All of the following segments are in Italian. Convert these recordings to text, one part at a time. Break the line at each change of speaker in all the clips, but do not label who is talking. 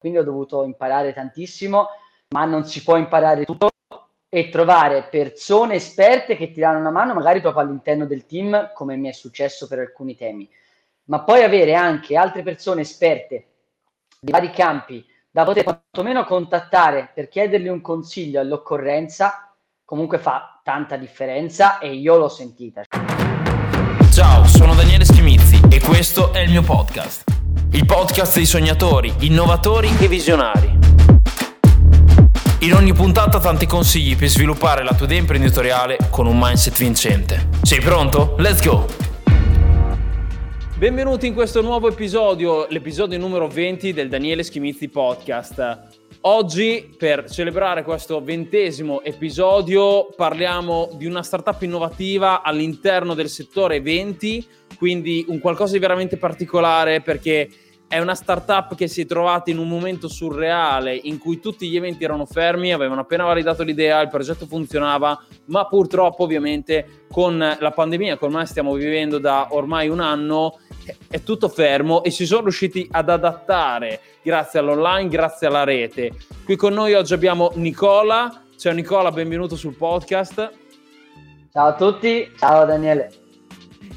quindi ho dovuto imparare tantissimo, ma non si può imparare tutto e trovare persone esperte che ti danno una mano magari proprio all'interno del team, come mi è successo per alcuni temi, ma poi avere anche altre persone esperte di vari campi da poter quantomeno contattare per chiedergli un consiglio all'occorrenza, comunque fa tanta differenza e io l'ho sentita.
Ciao, sono Daniele Schimizzi e questo è il mio podcast. Il podcast dei sognatori, innovatori e visionari. In ogni puntata tanti consigli per sviluppare la tua idea imprenditoriale con un mindset vincente. Sei pronto? Let's go! Benvenuti in questo nuovo episodio, l'episodio numero 20 del Daniele Schimizzi Podcast. Oggi, per celebrare questo ventesimo episodio, parliamo di una startup innovativa all'interno del settore eventi, quindi un qualcosa di veramente particolare perché è una startup che si è trovata in un momento surreale in cui tutti gli eventi erano fermi, avevano appena validato l'idea, il progetto funzionava, ma purtroppo ovviamente con la pandemia che ormai stiamo vivendo da ormai un anno è tutto fermo e si sono riusciti ad adattare grazie all'online, grazie alla rete. Qui con noi oggi abbiamo Nicola. Ciao Nicola, benvenuto sul podcast.
Ciao a tutti, ciao Daniele.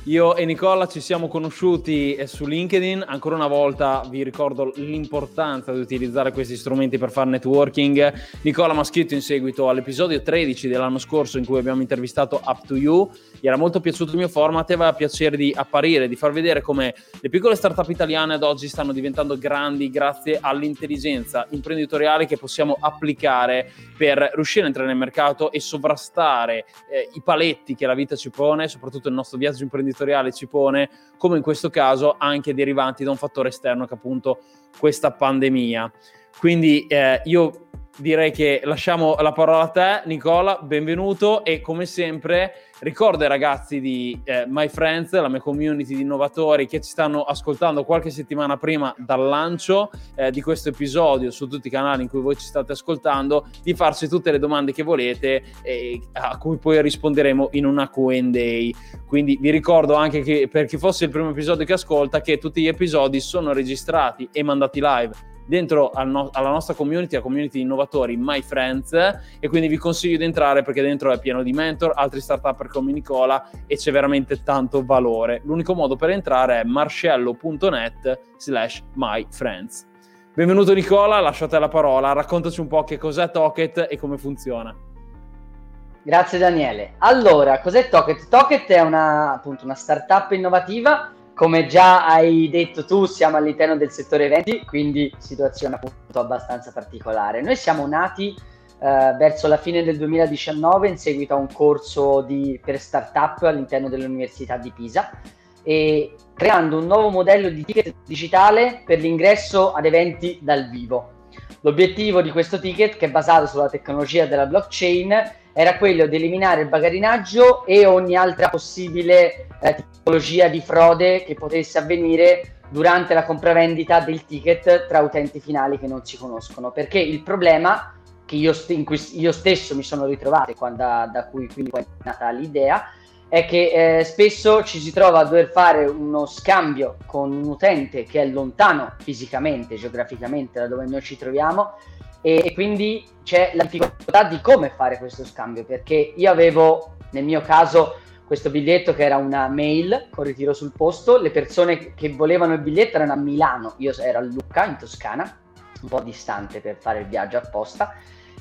Io e Nicola ci siamo conosciuti eh, su LinkedIn, ancora una volta vi ricordo l'importanza di utilizzare questi strumenti per fare networking. Nicola mi ha scritto in seguito all'episodio 13 dell'anno scorso in cui abbiamo intervistato Up to You, gli era molto piaciuto il mio format e aveva piacere di apparire, di far vedere come le piccole startup italiane ad oggi stanno diventando grandi grazie all'intelligenza imprenditoriale che possiamo applicare per riuscire a entrare nel mercato e sovrastare eh, i paletti che la vita ci pone, soprattutto il nostro viaggio imprenditoriale imprenditoriale ci pone, come in questo caso anche derivanti da un fattore esterno che appunto questa pandemia. Quindi eh, io direi che lasciamo la parola a te, Nicola, benvenuto e come sempre ricordo ai ragazzi di eh, My Friends, la mia community di innovatori che ci stanno ascoltando qualche settimana prima dal lancio eh, di questo episodio su tutti i canali in cui voi ci state ascoltando, di farci tutte le domande che volete e a cui poi risponderemo in una Q&A. Quindi vi ricordo anche che per chi fosse il primo episodio che ascolta che tutti gli episodi sono registrati e mandati live dentro al no- alla nostra community, la community di innovatori My Friends e quindi vi consiglio di entrare perché dentro è pieno di mentor, altri startup come Nicola e c'è veramente tanto valore. L'unico modo per entrare è marcello.net slash myfriends. Benvenuto Nicola, lasciate la parola, raccontaci un po' che cos'è Toket e come funziona.
Grazie Daniele. Allora, cos'è Toket? Toket è una, appunto, una startup innovativa come già hai detto tu, siamo all'interno del settore eventi, quindi situazione appunto abbastanza particolare. Noi siamo nati eh, verso la fine del 2019 in seguito a un corso di, per startup all'interno dell'Università di Pisa e creando un nuovo modello di ticket digitale per l'ingresso ad eventi dal vivo. L'obiettivo di questo ticket, che è basato sulla tecnologia della blockchain, era quello di eliminare il bagarinaggio e ogni altra possibile eh, tipologia di frode che potesse avvenire durante la compravendita del ticket tra utenti finali che non si conoscono. Perché il problema che io, st- in cui io stesso mi sono ritrovato, quando, da, da cui quindi è nata l'idea, è che eh, spesso ci si trova a dover fare uno scambio con un utente che è lontano fisicamente, geograficamente da dove noi ci troviamo e, e quindi c'è la difficoltà di come fare questo scambio perché io avevo nel mio caso questo biglietto che era una mail con ritiro sul posto, le persone che volevano il biglietto erano a Milano, io ero a Lucca in Toscana, un po' distante per fare il viaggio apposta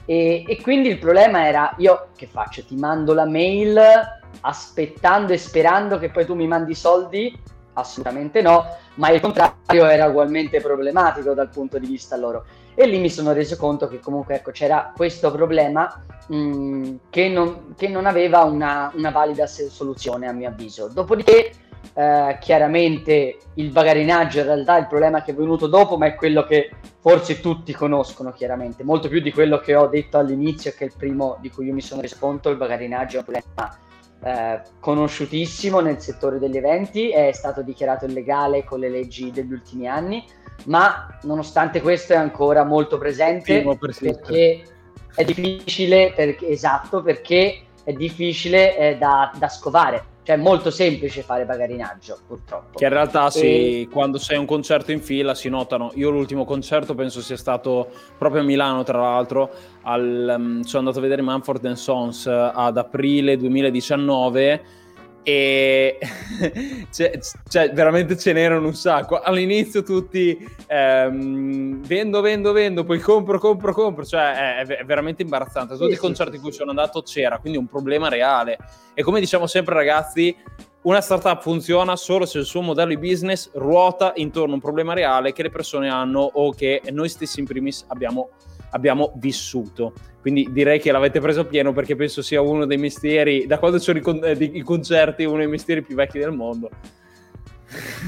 e, e quindi il problema era io che faccio? Ti mando la mail aspettando e sperando che poi tu mi mandi i soldi? Assolutamente no, ma il contrario era ugualmente problematico dal punto di vista loro e lì mi sono reso conto che comunque ecco, c'era questo problema mh, mm, che, non, che, non, aveva una, una, valida soluzione a mio avviso. Dopodiché eh, chiaramente il bagarinaggio in realtà è il problema che è venuto dopo, ma è quello che forse tutti conoscono chiaramente, molto più di quello che ho detto all'inizio, che è il primo di cui io mi sono reso conto, il bagarinaggio è un problema eh, conosciutissimo nel settore degli eventi, è stato dichiarato illegale con le leggi degli ultimi anni ma nonostante questo è ancora molto presente perché è difficile, perché, esatto, perché è difficile eh, da, da, scovare. Cioè è molto semplice fare bagarinaggio, purtroppo.
Che in realtà sì, e... quando sei un concerto in fila si notano. Io l'ultimo concerto penso sia stato proprio a Milano, tra l'altro. Al, um, sono andato a vedere Manford Sons ad aprile 2019 e cioè, cioè, veramente ce n'erano un sacco. All'inizio tutti ehm, vendo, vendo, vendo, poi compro, compro, compro, cioè è, è veramente imbarazzante. Tutti sì, i concerti sì, in cui sono andato c'era, quindi un problema reale. E come diciamo sempre ragazzi, una startup funziona solo se il suo modello di business ruota intorno a un problema reale che le persone hanno o che noi stessi in primis abbiamo abbiamo vissuto. Quindi direi che l'avete preso pieno perché penso sia uno dei mestieri, da quando sono i, con- eh, i concerti, uno dei mestieri più vecchi del mondo.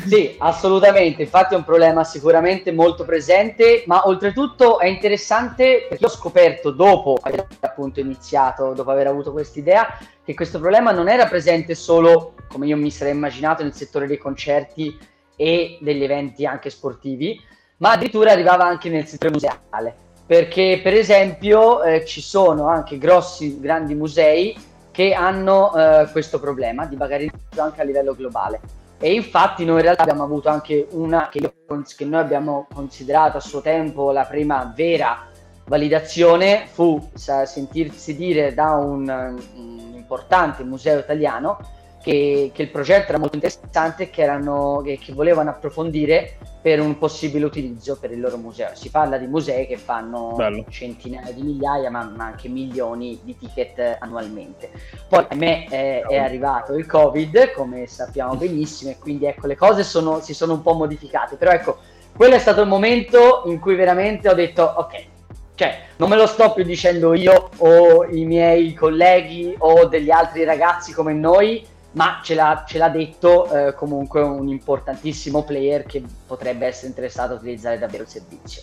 Sì, assolutamente, infatti è un problema sicuramente molto presente, ma oltretutto è interessante perché ho scoperto dopo aver appunto iniziato, dopo aver avuto questa idea, che questo problema non era presente solo, come io mi sarei immaginato, nel settore dei concerti e degli eventi anche sportivi, ma addirittura arrivava anche nel settore museale perché per esempio eh, ci sono anche grossi, grandi musei che hanno eh, questo problema di bagarinaggio anche a livello globale. E infatti noi in realtà abbiamo avuto anche una che, io, che noi abbiamo considerato a suo tempo la prima vera validazione, fu sa, sentirsi dire da un, un importante museo italiano che, che, il progetto era molto interessante e che, erano, che, che, volevano approfondire per un possibile utilizzo per il loro museo. Si parla di musei che fanno Bello. centinaia di migliaia, ma, ma, anche milioni di ticket annualmente. Poi a me è, è, arrivato il Covid, come sappiamo benissimo, e quindi ecco le cose sono, si sono un po' modificate. Però ecco, quello è stato il momento in cui veramente ho detto, ok, cioè, non me lo sto più dicendo io o i miei colleghi o degli altri ragazzi come noi, ma ce l'ha, ce l'ha detto eh, comunque un importantissimo player che potrebbe essere interessato a utilizzare davvero il servizio.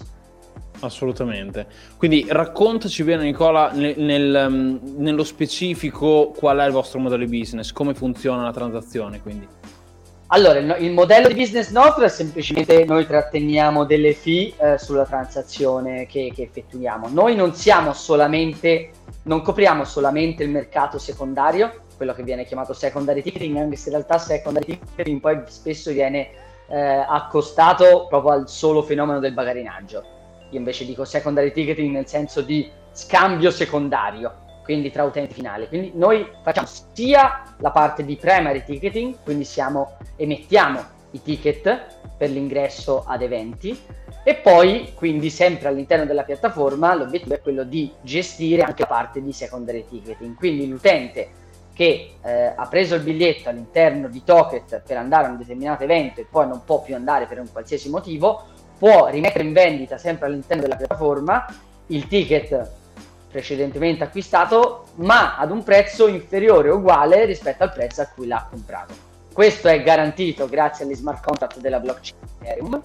Assolutamente. Quindi raccontaci bene Nicola nel, nel, mm, nello specifico qual è il vostro modello di business, come funziona la transazione quindi.
Allora, il, il modello di business nostro è semplicemente noi tratteniamo delle fee eh, sulla transazione che, che effettuiamo. Noi non siamo solamente, non copriamo solamente il mercato secondario, quello che viene chiamato secondary ticketing, anche se in realtà secondary ticketing poi spesso viene eh, accostato proprio al solo fenomeno del bagarinaggio. Io invece dico secondary ticketing nel senso di scambio secondario, quindi tra utenti finali. Quindi noi facciamo sia la parte di primary ticketing, quindi siamo, emettiamo i ticket per l'ingresso ad eventi e poi quindi sempre all'interno della piattaforma l'obiettivo è quello di gestire anche la parte di secondary ticketing. Quindi l'utente che eh, ha preso il biglietto all'interno di Toket per andare a un determinato evento e poi non può più andare per un qualsiasi motivo, può rimettere in vendita sempre all'interno della piattaforma il ticket precedentemente acquistato, ma ad un prezzo inferiore o uguale rispetto al prezzo a cui l'ha comprato. Questo è garantito grazie agli smart contract della blockchain Ethereum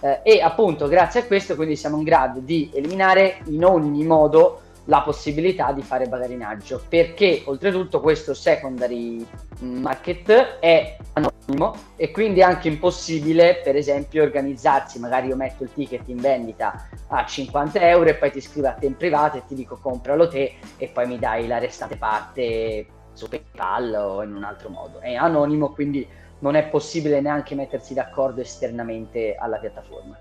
eh, e appunto grazie a questo quindi siamo in grado di eliminare in ogni modo la possibilità di fare bagarinaggio perché oltretutto questo secondary market è anonimo e quindi è anche impossibile per esempio organizzarsi. Magari io metto il ticket in vendita a 50 euro e poi ti scrivo a te in privato e ti dico compralo te e poi mi dai la restante parte su PayPal o in un altro modo. È anonimo quindi non è possibile neanche mettersi d'accordo esternamente alla piattaforma.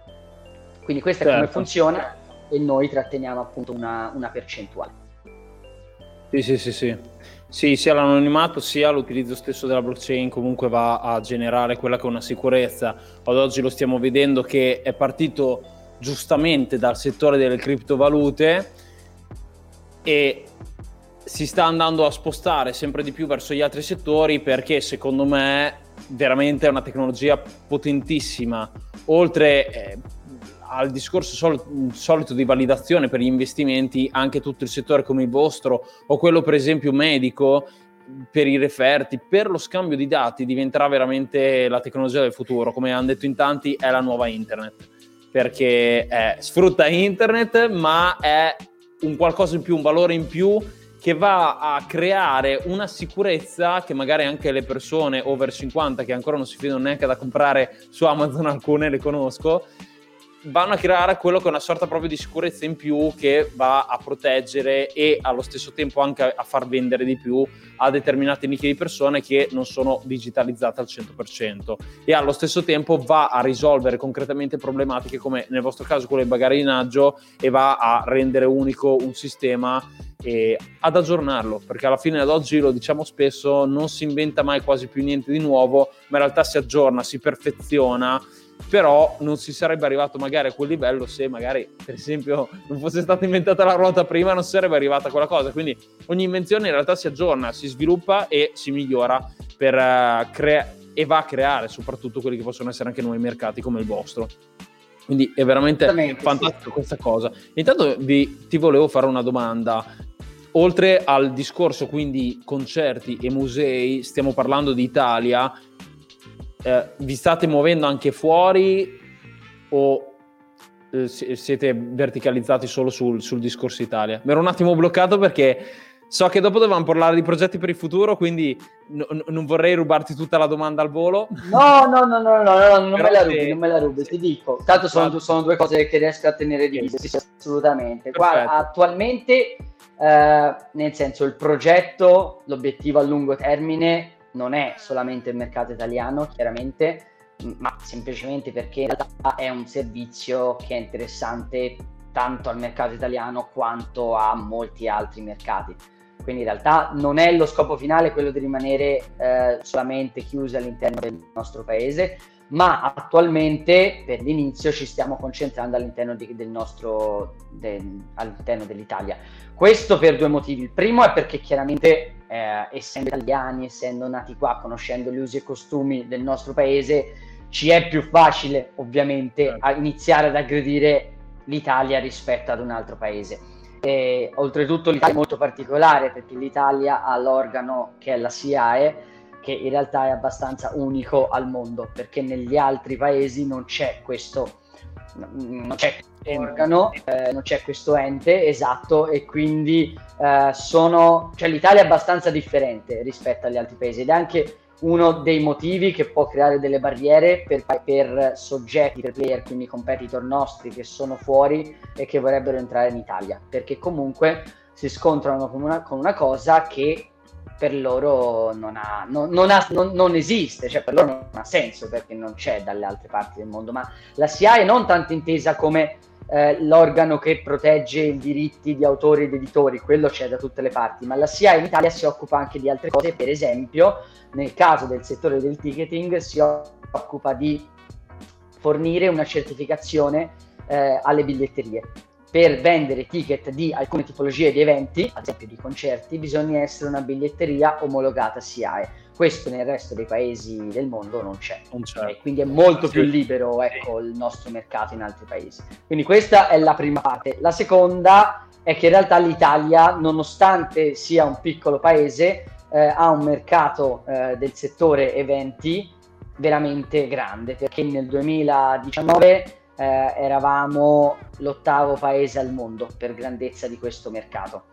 Quindi questo è certo. come funziona e noi tratteniamo appunto una, una percentuale.
Sì, sì, sì, sì. Sì, sia l'anonimato sia l'utilizzo stesso della blockchain comunque va a generare quella che è una sicurezza. Ad oggi lo stiamo vedendo che è partito giustamente dal settore delle criptovalute e si sta andando a spostare sempre di più verso gli altri settori perché secondo me veramente è una tecnologia potentissima. Oltre eh, al discorso sol- solito di validazione per gli investimenti, anche tutto il settore come il vostro o quello per esempio medico, per i referti, per lo scambio di dati diventerà veramente la tecnologia del futuro, come hanno detto in tanti, è la nuova internet, perché è, sfrutta internet, ma è un qualcosa in più, un valore in più che va a creare una sicurezza che magari anche le persone over 50 che ancora non si fidano neanche da comprare su Amazon, alcune le conosco, vanno a creare quello che è una sorta proprio di sicurezza in più che va a proteggere e allo stesso tempo anche a far vendere di più a determinate nicchie di persone che non sono digitalizzate al 100% e allo stesso tempo va a risolvere concretamente problematiche come nel vostro caso quello del bagarinaggio e va a rendere unico un sistema e ad aggiornarlo perché alla fine ad oggi lo diciamo spesso non si inventa mai quasi più niente di nuovo ma in realtà si aggiorna, si perfeziona però non si sarebbe arrivato magari a quel livello se magari per esempio non fosse stata inventata la ruota prima non sarebbe arrivata quella cosa. Quindi ogni invenzione in realtà si aggiorna si sviluppa e si migliora per uh, crea- e va a creare soprattutto quelli che possono essere anche nuovi mercati come il vostro. Quindi è veramente fantastica sì. questa cosa. Intanto vi, ti volevo fare una domanda. Oltre al discorso quindi concerti e musei stiamo parlando di Italia eh, vi state muovendo anche fuori o eh, siete verticalizzati solo sul, sul, discorso Italia? Mi ero un attimo bloccato perché so che dopo dovevamo parlare di progetti per il futuro, quindi no, non vorrei rubarti tutta la domanda al volo.
No, no, no, no, no, no non, me la rubi, se... non me la rubi, ti dico. Tanto sono, sono, due cose che riesco a tenere di vista, sì, assolutamente. Guarda, attualmente, eh, nel senso, il progetto, l'obiettivo a lungo termine non è solamente il mercato italiano, chiaramente, ma semplicemente perché in realtà è un servizio che è interessante tanto al mercato italiano quanto a molti altri mercati. Quindi in realtà non è lo scopo finale quello di rimanere eh, solamente chiusi all'interno del nostro paese, ma attualmente per l'inizio ci stiamo concentrando all'interno, di, del nostro, de, all'interno dell'Italia. Questo per due motivi. Il primo è perché chiaramente eh, essendo italiani, essendo nati qua, conoscendo gli usi e costumi del nostro paese, ci è più facile ovviamente certo. a iniziare ad aggredire l'Italia rispetto ad un altro paese. E, oltretutto l'Italia è molto particolare perché l'Italia ha l'organo che è la SIAE, che in realtà è abbastanza unico al mondo, perché negli altri paesi non c'è questo, non c'è organo, eh, non c'è questo ente esatto e quindi eh, sono, cioè l'Italia è abbastanza differente rispetto agli altri paesi ed è anche uno dei motivi che può creare delle barriere per, per soggetti, per player, quindi competitor nostri che sono fuori e che vorrebbero entrare in Italia, perché comunque si scontrano con una, con una cosa che per loro non, ha, non, non, ha, non, esiste, cioè per loro non ha senso perché non c'è dalle altre parti del mondo, ma la SIA è non tanto intesa come eh, l'organo che protegge i diritti di autori ed editori, quello c'è da tutte le parti, ma la SIA in Italia si occupa anche di altre cose, per esempio nel caso del settore del ticketing si occupa di fornire una certificazione eh, alle biglietterie. Per vendere ticket di alcune tipologie di eventi, ad esempio di concerti, bisogna essere una biglietteria omologata SIAE questo nel resto dei paesi del mondo non c'è, non c'è. E quindi è molto sì. più libero ecco, il nostro mercato in altri paesi. Quindi questa è la prima parte. La seconda è che in realtà l'Italia, nonostante sia un piccolo paese, eh, ha un mercato eh, del settore eventi veramente grande, perché nel 2019 eh, eravamo l'ottavo paese al mondo per grandezza di questo mercato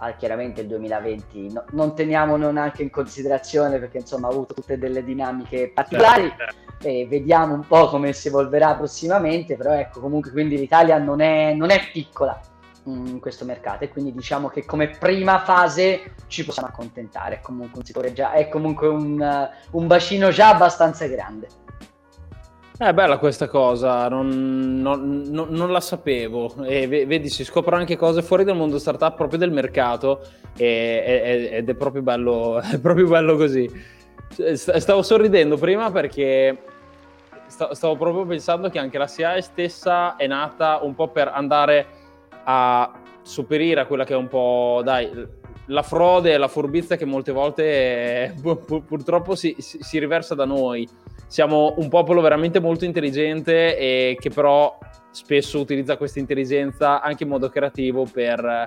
ah, chiaramente il 2020 no, non teniamolo neanche in considerazione perché insomma ha avuto tutte delle dinamiche particolari. Certo, certo. e vediamo un po' come si evolverà prossimamente però ecco comunque quindi l'Italia non è, non è piccola in questo mercato. E quindi diciamo che come prima fase ci possiamo accontentare. È comunque un settore già è comunque un, un bacino già abbastanza grande
è bella questa cosa, non, non, non, non la sapevo. E vedi, si scoprono anche cose fuori dal mondo startup, proprio del mercato, e, ed è proprio, bello, è proprio bello così. Stavo sorridendo prima perché stavo proprio pensando che anche la SIAE stessa è nata un po' per andare a sopperire quella che è un po', dai, la frode e la furbizia che molte volte purtroppo si, si riversa da noi siamo un popolo veramente molto intelligente e che però spesso utilizza questa intelligenza anche in modo creativo per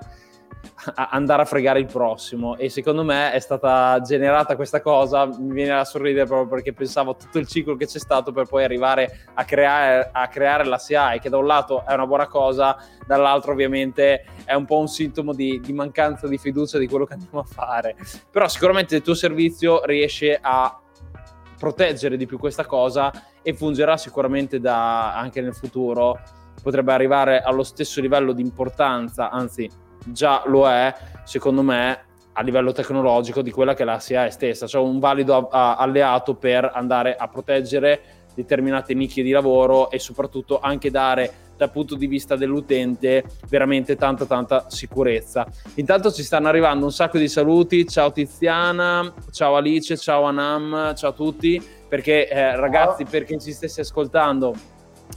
andare a fregare il prossimo. E secondo me è stata generata questa cosa mi viene a sorridere proprio perché pensavo a tutto il ciclo che c'è stato per poi arrivare a creare, a creare la SIAE che da un lato è una buona cosa dall'altro ovviamente è un po' un sintomo di, di mancanza di fiducia di quello che andiamo a fare. Però sicuramente il tuo servizio riesce a proteggere di più questa cosa e fungerà sicuramente da, anche nel futuro. Potrebbe arrivare allo stesso livello di importanza, anzi già lo è, secondo me, a livello tecnologico di quella che la SIA è stessa, cioè un valido a- alleato per andare a proteggere determinate nicchie di lavoro e soprattutto anche dare dal punto di vista dell'utente veramente tanta tanta sicurezza. Intanto ci stanno arrivando un sacco di saluti, ciao Tiziana, ciao Alice, ciao Anam, ciao a tutti, perché eh, ragazzi per chi ci stesse ascoltando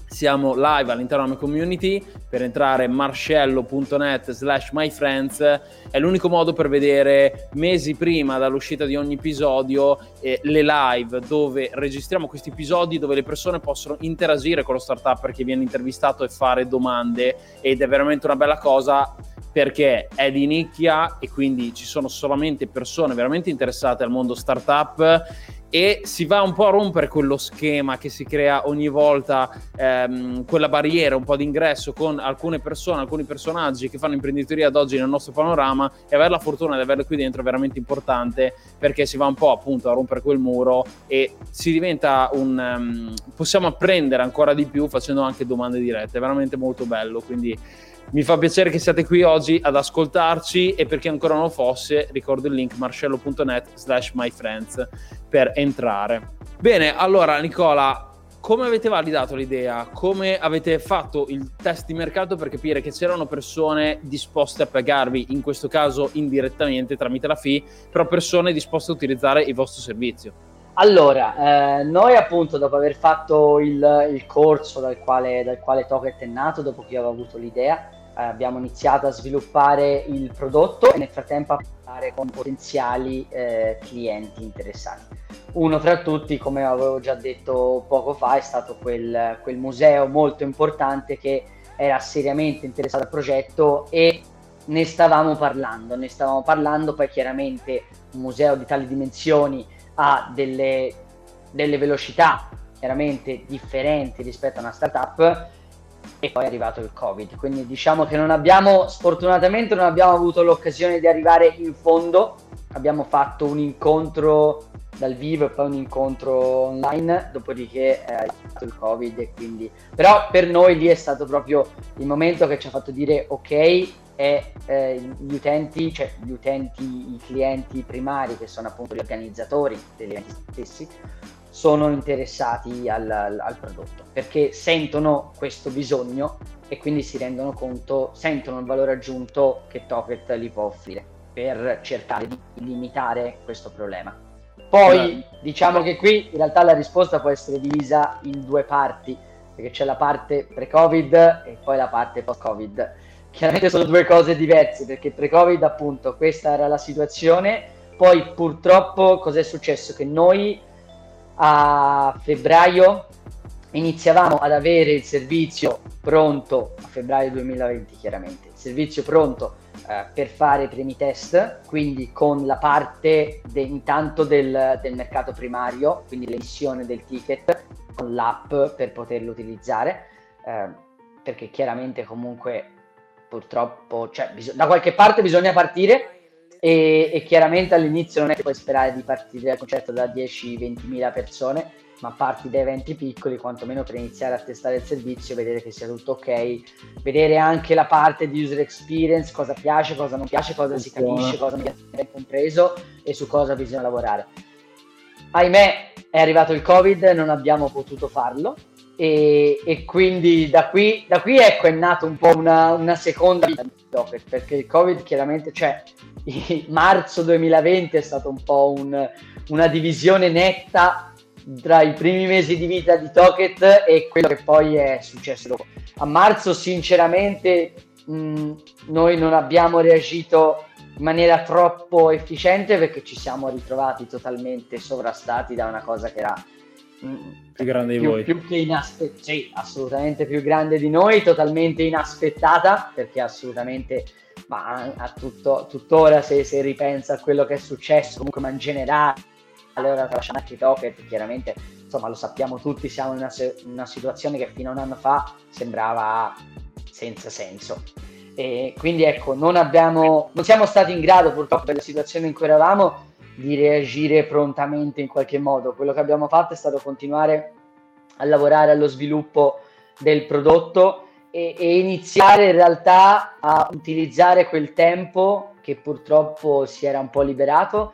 siamo live all'interno della mia community. Per entrare marcello.net slash myfriends è l'unico modo per vedere mesi prima dall'uscita di ogni episodio eh, le live dove registriamo questi episodi dove le persone possono interagire con lo startup che viene intervistato e fare domande. Ed è veramente una bella cosa perché è di nicchia e quindi ci sono solamente persone veramente interessate al mondo startup e si va un po' a rompere quello schema che si crea ogni volta, ehm, quella barriera un po' d'ingresso con alcune persone, alcuni personaggi che fanno imprenditoria ad oggi nel nostro panorama e avere la fortuna di averlo qui dentro è veramente importante perché si va un po' appunto a rompere quel muro e si diventa un... Um, possiamo apprendere ancora di più facendo anche domande dirette, è veramente molto bello, quindi mi fa piacere che siate qui oggi ad ascoltarci e per chi ancora non fosse, ricordo il link marcello.net slash myfriends per entrare. Bene, allora Nicola, come avete validato l'idea? Come avete fatto il test di mercato per capire che c'erano persone disposte a pagarvi, in questo caso indirettamente tramite la fee, però persone disposte a utilizzare il vostro servizio?
Allora, eh, noi appunto dopo aver fatto il, il corso dal quale, dal quale Toket è nato, dopo che io avevo avuto l'idea, abbiamo iniziato a sviluppare il prodotto e nel frattempo a parlare con potenziali eh, clienti interessati. Uno tra tutti, come avevo già detto poco fa, è stato quel, quel museo molto importante che era seriamente interessato al progetto e ne stavamo parlando, ne stavamo parlando, poi chiaramente un museo di tali dimensioni ha delle, delle velocità chiaramente differenti rispetto a una startup e poi è arrivato il covid. Quindi diciamo che non abbiamo sfortunatamente non abbiamo avuto l'occasione di arrivare in fondo. Abbiamo fatto un incontro dal vivo e poi un incontro online dopodiché è arrivato il covid e quindi però per noi lì è stato proprio il momento che ci ha fatto dire ok e eh, gli utenti, cioè gli utenti, i clienti primari che sono appunto gli organizzatori degli eventi stessi, sono interessati al, al, prodotto perché sentono questo bisogno e quindi si rendono conto, sentono il valore aggiunto che Toket li può offrire per cercare di limitare questo problema. Poi diciamo che qui in realtà la risposta può essere divisa in due parti, perché c'è la parte pre-Covid e poi la parte post-Covid. Chiaramente sono due cose diverse, perché pre-Covid appunto questa era la situazione, poi purtroppo cos'è successo? Che noi a febbraio iniziavamo ad avere il servizio pronto, a febbraio 2020 chiaramente, il servizio pronto eh, per fare i primi test, quindi con la parte de, intanto del, del, mercato primario, quindi l'emissione del ticket con l'app per poterlo utilizzare, eh, perché chiaramente comunque purtroppo cioè, bis- da qualche parte bisogna partire e, e, chiaramente all'inizio non è che puoi sperare di partire dal concerto da 10-20 mila persone, ma parti da eventi piccoli, quantomeno per iniziare a testare il servizio, vedere che sia tutto ok, vedere anche la parte di user experience, cosa piace, cosa non piace, cosa si capisce, cosa non viene compreso e su cosa bisogna lavorare. Ahimè, è arrivato il Covid, non abbiamo potuto farlo. E, e quindi da qui, da qui ecco è nata un po' una, una seconda vita perché il Covid chiaramente, cioè marzo 2020 è stato un po' un, una divisione netta tra i primi mesi di vita di Toket e quello che poi è successo dopo. A marzo sinceramente mh, noi non abbiamo reagito in maniera troppo efficiente perché ci siamo ritrovati totalmente sovrastati da una cosa che era
più grande di
più,
voi.
Più che inaspettata, sì, assolutamente più grande di noi, totalmente inaspettata perché assolutamente ma a tutto, tuttora se, se ripensa a quello che è successo, comunque ma in generale, ora tralasciando anche Toket, chiaramente insomma lo sappiamo tutti, siamo in una, in una situazione che fino a un anno fa sembrava senza senso. E quindi ecco, non, abbiamo, non siamo stati in grado purtroppo per la situazione in cui eravamo di reagire prontamente in qualche modo. Quello che abbiamo fatto è stato continuare a lavorare allo sviluppo del prodotto e, e iniziare in realtà a utilizzare quel tempo che purtroppo si era un po' liberato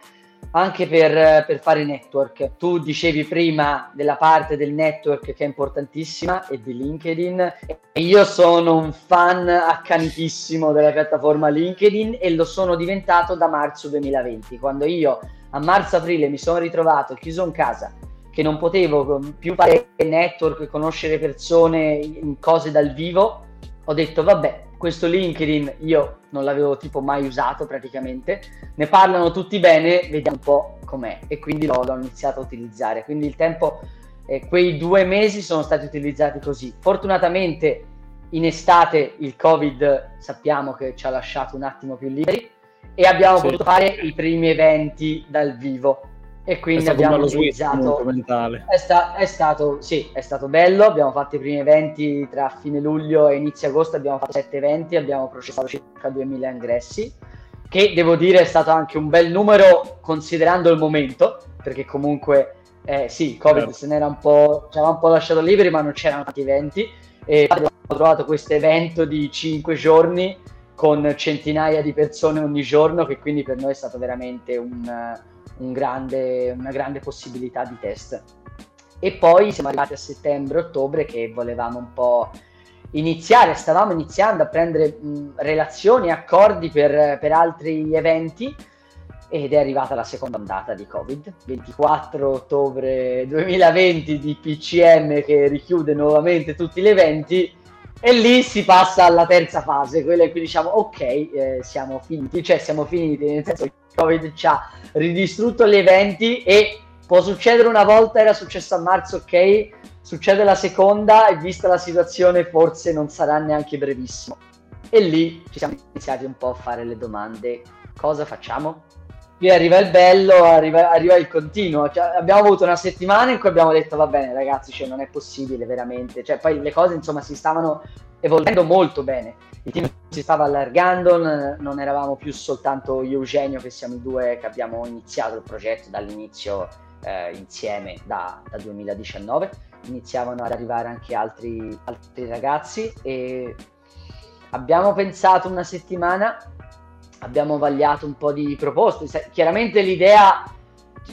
anche per, per, fare network. Tu dicevi prima della parte del network che è importantissima e di LinkedIn. Io sono un fan accanitissimo della piattaforma LinkedIn e lo sono diventato da marzo 2020, quando io a marzo-aprile mi sono ritrovato chiuso in casa, che non potevo più fare network, conoscere persone in cose dal vivo. Ho detto vabbè, questo LinkedIn io non l'avevo tipo mai usato praticamente, ne parlano tutti bene, vediamo un po' com'è e quindi l'ho, l'ho iniziato a utilizzare. Quindi il tempo, eh, quei due mesi sono stati utilizzati così. Fortunatamente in estate il Covid sappiamo che ci ha lasciato un attimo più liberi e abbiamo sì. potuto fare i primi eventi dal vivo e quindi abbiamo utilizzato è, sta, è, stato sì è stato bello. Abbiamo fatto i primi eventi tra fine luglio e inizio agosto. Abbiamo fatto sette eventi abbiamo processato circa 2000 ingressi che devo dire è stato anche un bel numero considerando il momento perché comunque eh, sì covid certo. se n'era un po' ci aveva un po' lasciato liberi ma non c'erano tanti eventi. E abbiamo trovato questo evento di 5 giorni con centinaia di persone ogni giorno che quindi per noi è stato veramente un un grande, una grande possibilità di test. E poi siamo arrivati a settembre-ottobre che volevamo un po' iniziare, stavamo iniziando a prendere mh, relazioni, accordi per, per altri eventi ed è arrivata la seconda ondata di Covid, 24 ottobre 2020 di PCM che richiude nuovamente tutti gli eventi e lì si passa alla terza fase, quella in cui diciamo ok, eh, siamo finiti, cioè siamo finiti, nel senso Covid ci ha ridistrutto gli eventi e può succedere una volta, era successo a marzo, ok, succede la seconda e vista la situazione forse non sarà neanche brevissimo. E lì ci siamo iniziati un po' a fare le domande, cosa facciamo? Qui arriva il bello, arriva, arriva il continuo. Cioè, abbiamo avuto una settimana in cui abbiamo detto va bene ragazzi, cioè, non è possibile veramente. Cioè, poi le cose insomma si stavano evolvendo molto bene. Il team si stava allargando, non eravamo più soltanto io e Eugenio che siamo i due che abbiamo iniziato il progetto dall'inizio eh, insieme da, da 2019. Iniziavano ad arrivare anche altri, altri ragazzi e abbiamo pensato una settimana abbiamo vagliato un po' di proposte. Chiaramente l'idea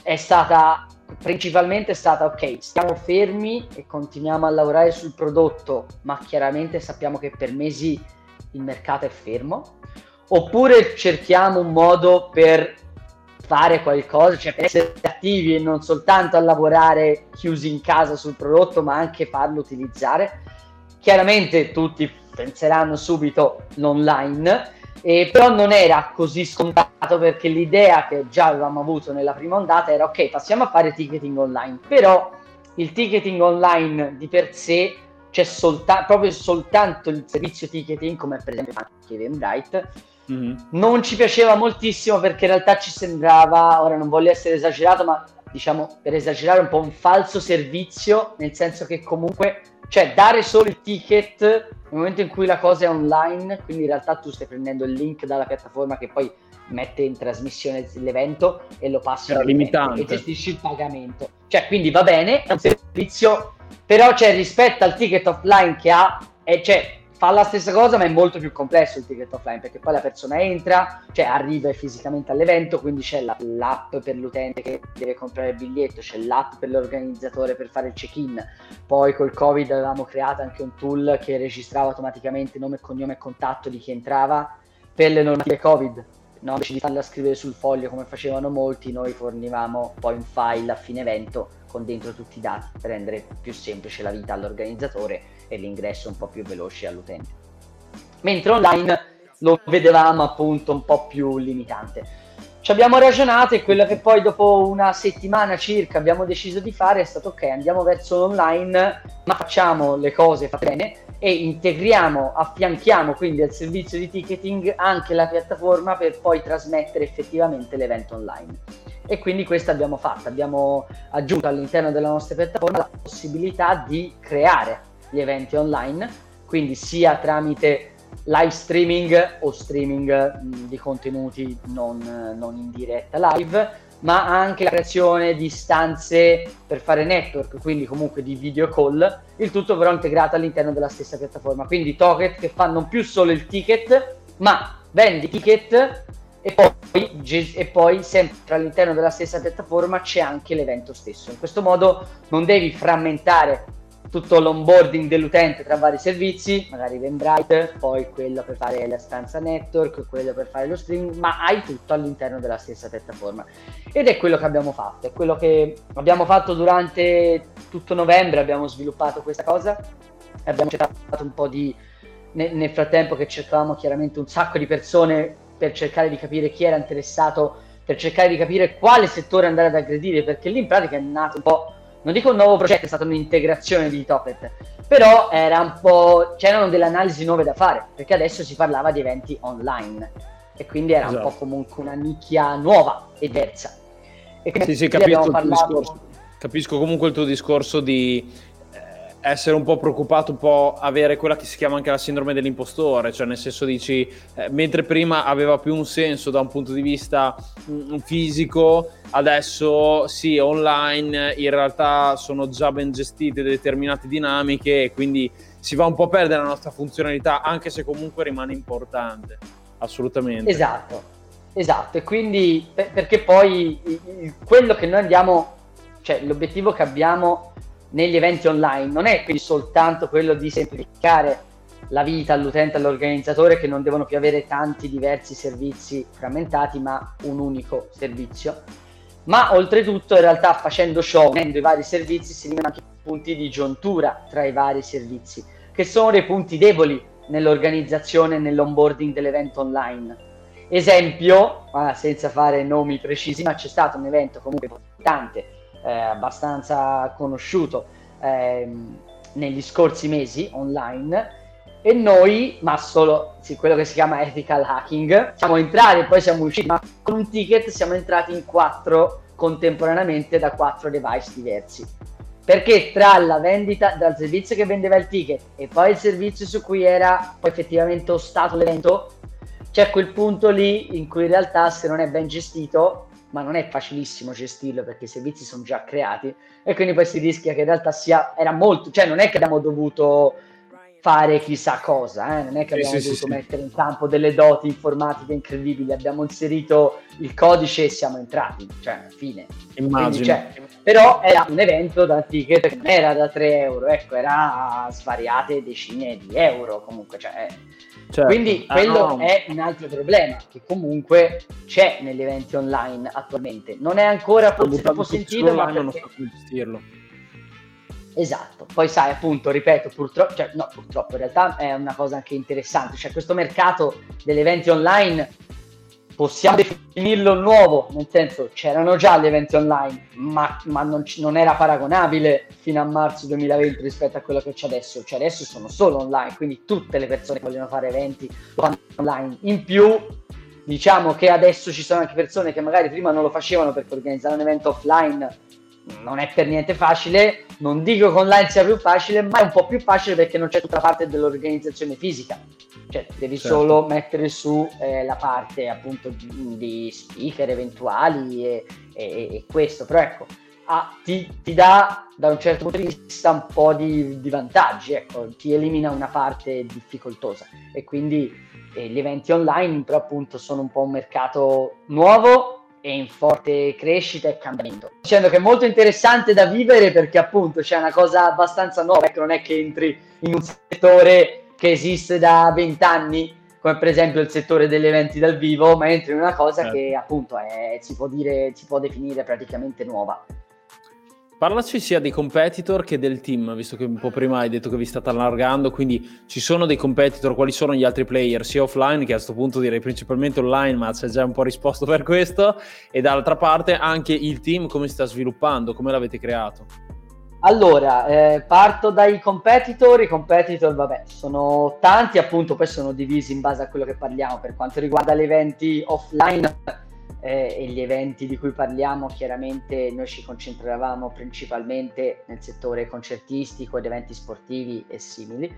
è stata principalmente è stata ok, stiamo fermi e continuiamo a lavorare sul prodotto, ma chiaramente sappiamo che per mesi il mercato è fermo. Oppure cerchiamo un modo per fare qualcosa, cioè per essere attivi e non soltanto a lavorare chiusi in casa sul prodotto, ma anche farlo utilizzare. Chiaramente tutti penseranno subito l'online, eh, però non era così scontato perché l'idea che già avevamo avuto nella prima ondata era ok, passiamo a fare ticketing online, però il ticketing online di per sé c'è solta- proprio soltanto il servizio ticketing, come per esempio anche Eventbrite, mm-hmm. non ci piaceva moltissimo perché in realtà ci sembrava, ora non voglio essere esagerato, ma diciamo per esagerare un po' un falso servizio, nel senso che comunque cioè, dare solo il ticket nel momento in cui la cosa è online, quindi in realtà tu stai prendendo il link dalla piattaforma che poi mette in trasmissione l'evento e lo passi e gestisci il pagamento. Cioè, quindi va bene, è un servizio, però c'è rispetto al ticket offline che ha, e cioè, fa la stessa cosa ma è molto più complesso il ticket offline perché poi la persona entra, cioè arriva fisicamente all'evento, quindi c'è la, l'app per l'utente che deve comprare il biglietto, c'è l'app per l'organizzatore per fare il check-in, poi col covid avevamo creato anche un tool che registrava automaticamente nome, cognome e contatto di chi entrava per le normative covid. No, invece di farla scrivere sul foglio come facevano molti, noi fornivamo poi un file a fine evento con dentro tutti i dati per rendere più semplice la vita all'organizzatore e l'ingresso un po' più veloce all'utente. Mentre online lo vedevamo appunto un po' più limitante. Ci abbiamo ragionato e quello che poi dopo una settimana circa abbiamo deciso di fare è stato ok, andiamo verso l'online, ma facciamo le cose fatte bene e integriamo, affianchiamo quindi al servizio di ticketing anche la piattaforma per poi trasmettere effettivamente l'evento online. E quindi questo abbiamo fatto, abbiamo aggiunto all'interno della nostra piattaforma la possibilità di creare gli eventi online, quindi sia tramite live streaming o streaming di contenuti non, non, in diretta live, ma anche la creazione di stanze per fare network, quindi comunque di video call, il tutto però integrato all'interno della stessa piattaforma. Quindi Toket che fa non più solo il ticket, ma vendi ticket e poi, e poi sempre all'interno della stessa piattaforma c'è anche l'evento stesso. In questo modo non devi frammentare tutto l'onboarding dell'utente tra vari servizi, magari Eventbrite, poi quello per fare la stanza network, quello per fare lo streaming, ma hai tutto all'interno della stessa piattaforma. Ed è quello che abbiamo fatto, è quello che abbiamo fatto durante tutto novembre, abbiamo sviluppato questa cosa, abbiamo cercato un po' di... nel, nel frattempo che cercavamo chiaramente un sacco di persone per cercare di capire chi era interessato, per cercare di capire quale settore andare ad aggredire, perché lì in pratica è nato un po' non dico un nuovo progetto, è stata un'integrazione di Toppet, però era un po', c'erano delle analisi nuove da fare, perché adesso si parlava di eventi online e quindi era esatto. un po' comunque una nicchia nuova e diversa.
E sì, sì, capisco, parlato... capisco comunque il tuo discorso di essere un po' preoccupato, un po' avere quella che si chiama anche la sindrome dell'impostore, cioè nel senso dici, eh, mentre prima aveva più un senso da un punto di vista mh, mm, fisico, adesso sì, online in realtà sono già ben gestite determinate dinamiche e quindi si va un po' a perdere la nostra funzionalità, anche se comunque rimane importante, assolutamente.
Esatto, esatto, e quindi perché poi quello che noi andiamo, cioè l'obiettivo che abbiamo negli eventi online non è quindi soltanto quello di semplificare la vita all'utente all'organizzatore che non devono più avere tanti diversi servizi frammentati ma un unico servizio. Ma oltretutto in realtà facendo show, unendo i vari servizi si eliminano anche punti di giuntura tra i vari servizi che sono dei punti deboli nell'organizzazione e nell'onboarding dell'evento online. Esempio, senza fare nomi precisi ma c'è stato un evento comunque importante eh, abbastanza conosciuto eh, negli scorsi mesi online e noi, ma solo sì, quello che si chiama ethical hacking, siamo entrati e poi siamo usciti, ma con un ticket siamo entrati in quattro contemporaneamente da quattro device diversi. Perché tra la vendita, dal servizio che vendeva il ticket e poi il servizio su cui era poi effettivamente ostato l'evento, c'è quel punto lì in cui in realtà se non è ben gestito ma non è facilissimo gestirlo perché i servizi sono già creati e quindi poi si rischia che in realtà sia era molto, cioè non è che abbiamo dovuto fare chissà cosa, eh? non è che abbiamo sì, dovuto sì, mettere in campo delle doti informatiche incredibili, abbiamo inserito il codice e siamo entrati, cioè fine. Immagino. Cioè, però era un evento da ticket che non era da 3 euro, ecco, era svariate decine di euro comunque, cioè Certo. Quindi ah, quello no. è un altro problema che comunque c'è negli eventi online attualmente. Non è ancora troppo sentito, ma perché... non so gestirlo. Esatto, poi sai appunto, ripeto, purtroppo, cioè, no, purtroppo in realtà è una cosa anche interessante, cioè questo mercato degli eventi online possiamo definirlo nuovo, nel senso c'erano già gli eventi online, ma, ma non, non, era paragonabile fino a marzo 2020 rispetto a quello che c'è adesso, cioè adesso sono solo online, quindi tutte le persone che vogliono fare eventi lo fanno online. In più, diciamo che adesso ci sono anche persone che magari prima non lo facevano perché organizzare un evento offline non è per niente facile, non dico che online sia più facile, ma è un po' più facile perché non c'è tutta parte dell'organizzazione fisica cioè devi certo. solo mettere su eh, la parte appunto di, di speaker eventuali e, e, e, questo, però ecco, ah, ti, ti, dà da un certo punto di vista un po' di, di vantaggi, ecco, ti elimina una parte difficoltosa e quindi eh, gli eventi online però appunto sono un po' un mercato nuovo e in forte crescita e cambiamento. Dicendo che è molto interessante da vivere perché appunto c'è una cosa abbastanza nuova, ecco, non è che entri in un settore che esiste da vent'anni, come per esempio il settore degli eventi dal vivo, ma entra in una cosa certo. che appunto è, si, può dire, si può definire praticamente nuova.
Parlaci sia dei competitor che del team, visto che un po' prima hai detto che vi state allargando, quindi ci sono dei competitor, quali sono gli altri player, sia offline che a questo punto direi principalmente online, ma c'è già un po' risposto per questo, e dall'altra parte anche il team come si sta sviluppando, come l'avete creato?
Allora, eh, parto dai competitor. I competitor, vabbè, sono tanti, appunto, poi sono divisi in base a quello che parliamo. Per quanto riguarda gli eventi offline eh, e gli eventi di cui parliamo, chiaramente noi ci concentravamo principalmente nel settore concertistico ed eventi sportivi e simili.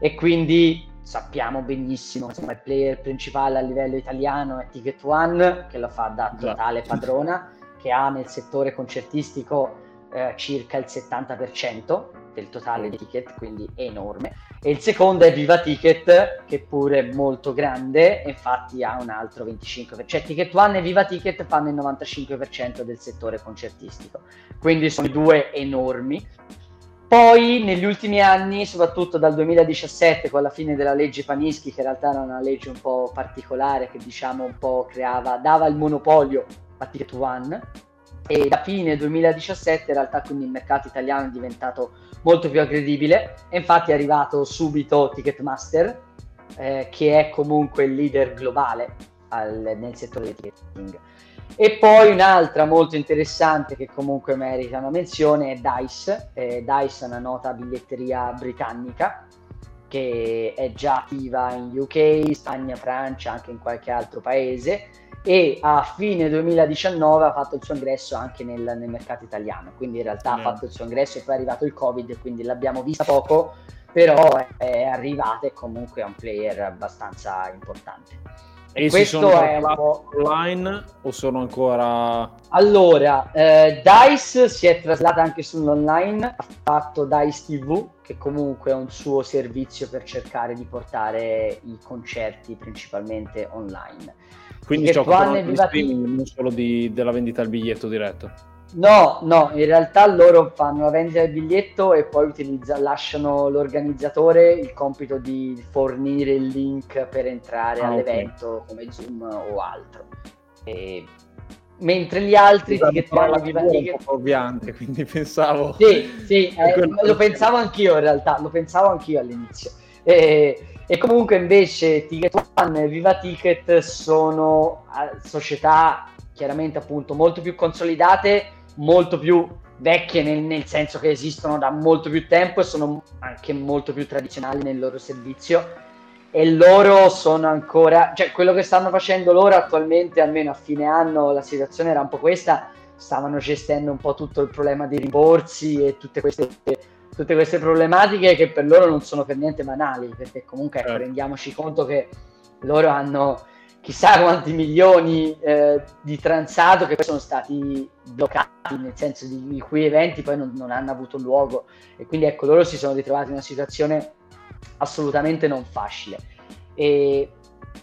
E quindi sappiamo benissimo, insomma, il player principale a livello italiano è Ticket One, che lo fa da totale padrona che ha nel settore concertistico eh, circa il 70% del totale di ticket, quindi enorme. E il secondo è Viva Ticket, che pure è molto grande, infatti ha un altro 25%. Cioè Ticket One e Viva Ticket fanno il 95% del settore concertistico, quindi sono due enormi. Poi negli ultimi anni, soprattutto dal 2017 con la fine della legge Panischi, che in realtà era una legge un po' particolare che diciamo un po' creava, dava il monopolio a Ticket One e da fine 2017 in realtà quindi il mercato italiano è diventato molto più aggredibile e infatti è arrivato subito Ticketmaster eh, che è comunque il leader globale al, nel settore del ticketing. E poi un'altra molto interessante che comunque merita una menzione è Dice. Eh, Dice è una nota biglietteria britannica che è già attiva in UK, Spagna, Francia, anche in qualche altro paese e a fine 2019 ha fatto il suo ingresso anche nel, nel mercato italiano, quindi in realtà mm. ha fatto il suo ingresso e poi è arrivato il Covid, quindi l'abbiamo vista poco, però è, è arrivata e comunque è un player abbastanza importante.
E questo è un po' online o sono ancora
Allora, eh, Dice si è traslata anche sull'online, ha fatto Dice TV che comunque è un suo servizio per cercare di portare i concerti principalmente online.
Quindi di streaming, non solo di, della vendita del biglietto diretto.
No, no, in realtà loro fanno la vendita del biglietto e poi utilizza, lasciano l'organizzatore il compito di fornire il link per entrare ah, all'evento okay. come Zoom o altro. E... Mentre gli altri
esatto, che di un po' ovviante, quindi pensavo...
Sì, sì, eh, lo pensavo anch'io in realtà, lo pensavo anch'io all'inizio. E, e comunque invece Ticket One e Viva Ticket sono eh, società chiaramente appunto molto più consolidate molto più vecchie nel, nel, senso che esistono da molto più tempo e sono anche molto più tradizionali nel loro servizio. E loro sono ancora, cioè quello che stanno facendo loro attualmente, almeno a fine anno, la situazione era un po' questa, stavano gestendo un po' tutto il problema dei rimborsi e tutte queste, tutte queste problematiche che per loro non sono per niente banali, perché comunque ecco, rendiamoci conto che loro hanno chissà quanti milioni eh, di transato che poi sono stati bloccati, nel senso di i cui eventi poi non, non, hanno avuto luogo e quindi ecco loro si sono ritrovati in una situazione assolutamente non facile. E,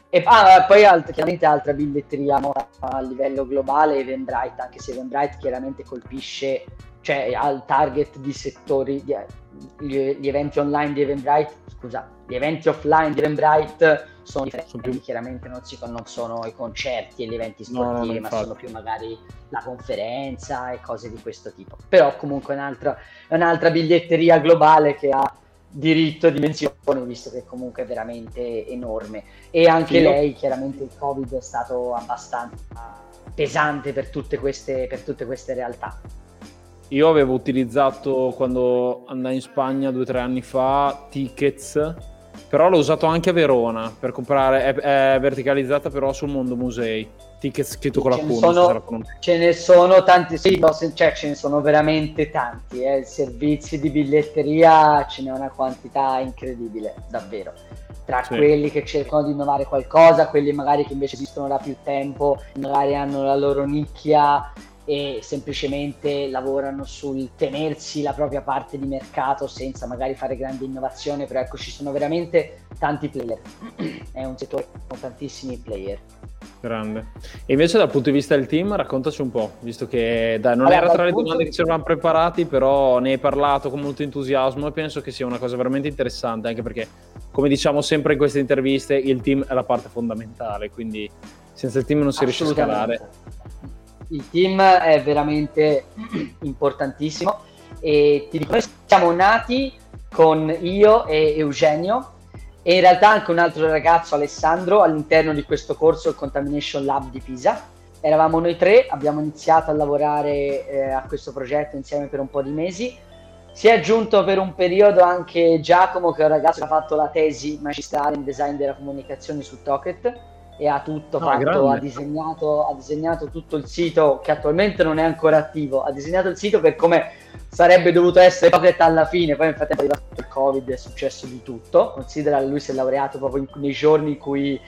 e ah, poi alt- chiaramente altra biglietteria a livello globale, Eventbrite, anche se Eventbrite chiaramente colpisce, cioè al target di settori, di, gli, gli eventi online di Eventbrite, scusa, gli eventi offline di Eventbrite sono differenti, sono più... chiaramente non, si, non, sono i concerti e gli eventi sportivi, no, no, ma sono più magari la conferenza e cose di questo tipo. Però comunque è un'altra, un'altra biglietteria globale che ha diritto di menzione, visto che comunque è veramente enorme. E anche sì, lei, chiaramente il Covid è stato abbastanza pesante per tutte queste, per tutte queste realtà.
Io avevo utilizzato quando andai in Spagna due o tre anni fa tickets però l'ho usato anche a Verona per comprare, è, è verticalizzata però sul mondo musei. Ticket scritto con la punta.
Ce ne sono tanti, sì, no, cioè ce ne sono veramente tanti. Eh. Servizi di biglietteria ce n'è una quantità incredibile, davvero. Tra sì. quelli che cercano di innovare qualcosa, quelli magari che invece esistono da più tempo, magari hanno la loro nicchia e semplicemente lavorano sul tenersi la propria parte di mercato senza magari fare grande innovazione, però ecco ci sono veramente tanti player, è un settore con tantissimi player.
Grande. E invece dal punto di vista del team, raccontaci un po', visto che dai, non allora, era tra le domande che ci eravamo preparati, però ne hai parlato con molto entusiasmo e penso che sia una cosa veramente interessante, anche perché, come diciamo sempre in queste interviste, il team è la parte fondamentale, quindi senza il team non si riesce a scalare
il team è veramente importantissimo e ti dico, noi siamo nati con io e Eugenio e in realtà anche un altro ragazzo, Alessandro, all'interno di questo corso, il Contamination Lab di Pisa. Eravamo noi tre, abbiamo iniziato a lavorare eh, a questo progetto insieme per un po' di mesi. Si è aggiunto per un periodo anche Giacomo, che è un ragazzo che ha fatto la tesi magistrale in design della comunicazione su Tocket e ha tutto ah, fatto, ha disegnato, ha disegnato tutto il sito che attualmente non è ancora attivo, ha disegnato il sito per come sarebbe dovuto essere Pocket alla fine, poi infatti è arrivato il Covid, è successo di tutto, considera lui si è laureato proprio in, nei giorni in cui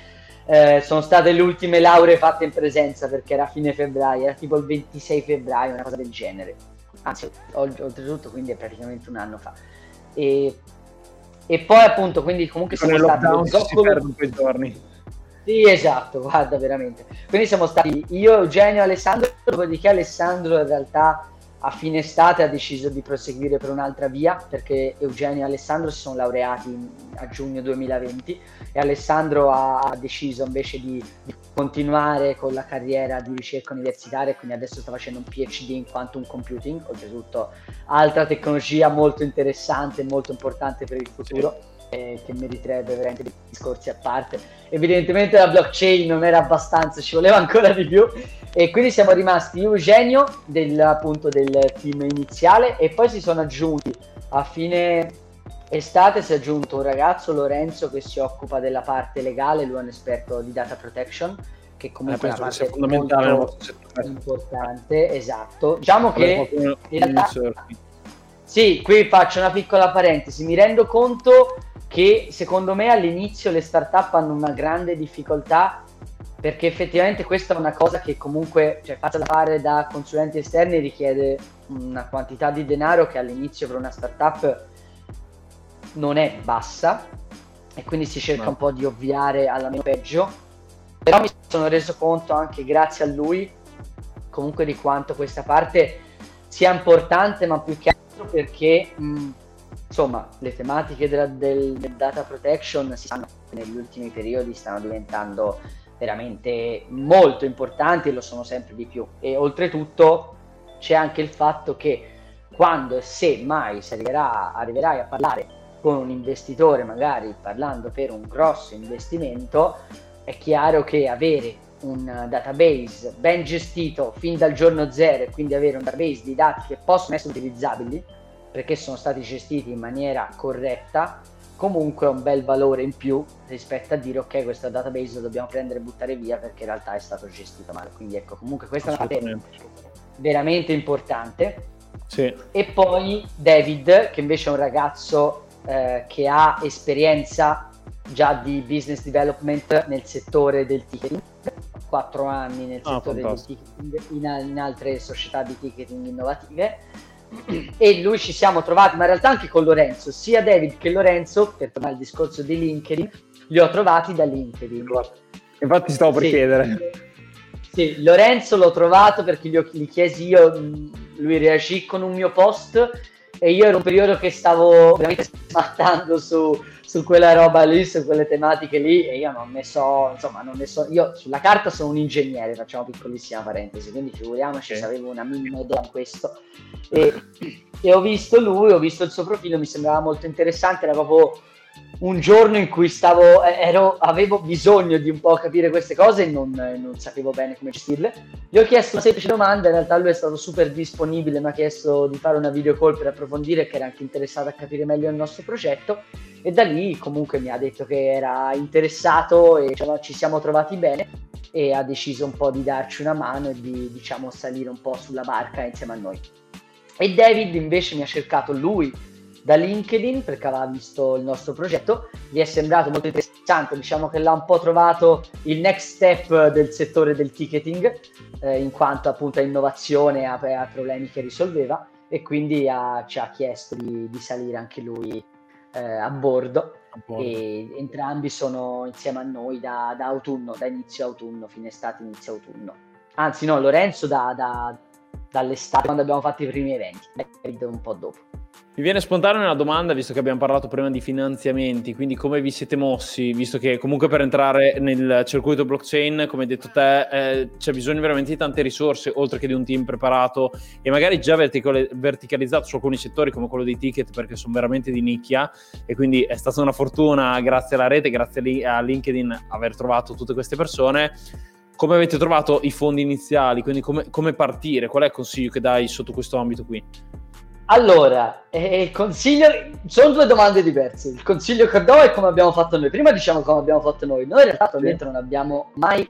eh, sono state le ultime lauree fatte in presenza perché era fine febbraio, era tipo il 26 febbraio, una cosa del genere. Anzi, oltretutto, quindi è praticamente un anno fa. E, e poi appunto, quindi comunque
siamo stati... Zoccolo... Si quei giorni.
Sì, esatto, guarda veramente. Quindi siamo stati io, Eugenio e Alessandro, dopodiché Alessandro in realtà a fine estate ha deciso di proseguire per un'altra via perché Eugenio e Alessandro si sono laureati a giugno 2020 e Alessandro ha deciso invece di, di continuare con la carriera di ricerca universitaria quindi adesso sta facendo un PhD in quantum computing, oltretutto altra tecnologia molto interessante e molto importante per il futuro. Sì eh, che meriterebbe veramente dei discorsi a parte. Evidentemente la blockchain non era abbastanza, ci voleva ancora di più. E quindi siamo rimasti Eugenio del, appunto, del team iniziale. E poi si sono aggiunti a fine estate si è aggiunto un ragazzo Lorenzo che si occupa della parte legale, lui è un esperto di data protection che comunque eh, è una parte fondamentale molto importante, esatto. Diciamo che in realtà, sì, qui faccio una piccola parentesi, mi rendo conto che secondo me all'inizio le startup hanno una grande difficoltà perché effettivamente questa è una cosa che comunque cioè, fatta da fare da consulenti esterni richiede una quantità di denaro che all'inizio per una startup non è bassa e quindi si cerca no. un po' di ovviare alla meno peggio però mi sono reso conto anche grazie a lui comunque di quanto questa parte sia importante ma più che altro perché mh, insomma, le tematiche della, del, del, data protection si sanno negli ultimi periodi stanno diventando veramente molto importanti e lo sono sempre di più. E oltretutto c'è anche il fatto che quando e se mai arriverà, arriverai a parlare con un investitore, magari parlando per un grosso investimento, è chiaro che avere un database ben gestito fin dal giorno zero e quindi avere un database di dati che possono essere utilizzabili perché sono stati gestiti in maniera corretta, comunque un bel valore in più rispetto a dire ok questo database lo dobbiamo prendere e buttare via perché in realtà è stato gestito male. Quindi ecco, comunque questa è una parte veramente importante.
Sì.
E poi David, che invece è un ragazzo eh, che ha esperienza già di business development nel settore del ticketing, quattro anni nel ah, settore fantastico. del ticketing in, in altre società di ticketing innovative e lui ci siamo trovati, ma in realtà anche con Lorenzo, sia David che Lorenzo, per tornare al discorso di LinkedIn, li ho trovati da LinkedIn.
Infatti stavo per sì. chiedere.
Sì, Lorenzo l'ho trovato perché gli, ho, gli chiesi io, lui reagì con un mio post e io ero un periodo che stavo veramente smattando su, su quella roba lì, su quelle tematiche lì e io non ne so, insomma, non ne so, io sulla carta sono un ingegnere, facciamo piccolissima parentesi, quindi figuriamoci se avevo una minima idea di questo. E, e ho visto lui, ho visto il suo profilo, mi sembrava molto interessante, era proprio un giorno in cui stavo, eh, ero, avevo bisogno di un po' capire queste cose e non, non, sapevo bene come gestirle. Gli ho chiesto una semplice domanda, in realtà lui è stato super disponibile, mi ha chiesto di fare una video call per approfondire, che era anche interessato a capire meglio il nostro progetto e da lì comunque mi ha detto che era interessato e diciamo, ci siamo trovati bene e ha deciso un po' di darci una mano e di diciamo salire un po' sulla barca insieme a noi. E David invece mi ha cercato lui da LinkedIn perché aveva visto il nostro progetto, gli è sembrato molto interessante, diciamo che l'ha un po' trovato il next step del settore del ticketing eh, in quanto appunto a innovazione e a, a, problemi che risolveva e quindi ha, ci ha chiesto di, di salire anche lui eh, a, bordo. a, bordo. e entrambi sono insieme a noi da, da, autunno, da inizio autunno, fine estate, inizio autunno. Anzi no, Lorenzo da, da dall'estate quando abbiamo fatto i primi eventi, un po' dopo.
Mi viene spontanea una domanda, visto che abbiamo parlato prima di finanziamenti, quindi come vi siete mossi, visto che comunque per entrare nel circuito blockchain, come hai detto te, eh, c'è bisogno veramente di tante risorse, oltre che di un team preparato e magari già verticale, verticalizzato su alcuni settori come quello dei ticket, perché sono veramente di nicchia e quindi è stata una fortuna, grazie alla rete, grazie a LinkedIn, aver trovato tutte queste persone come avete trovato i fondi iniziali? Quindi come, come, partire? Qual è il consiglio che dai sotto questo ambito qui?
Allora, eh, il consiglio... Sono due domande diverse. Il consiglio che do è come abbiamo fatto noi. Prima diciamo come abbiamo fatto noi. Noi in realtà attualmente sì. non abbiamo mai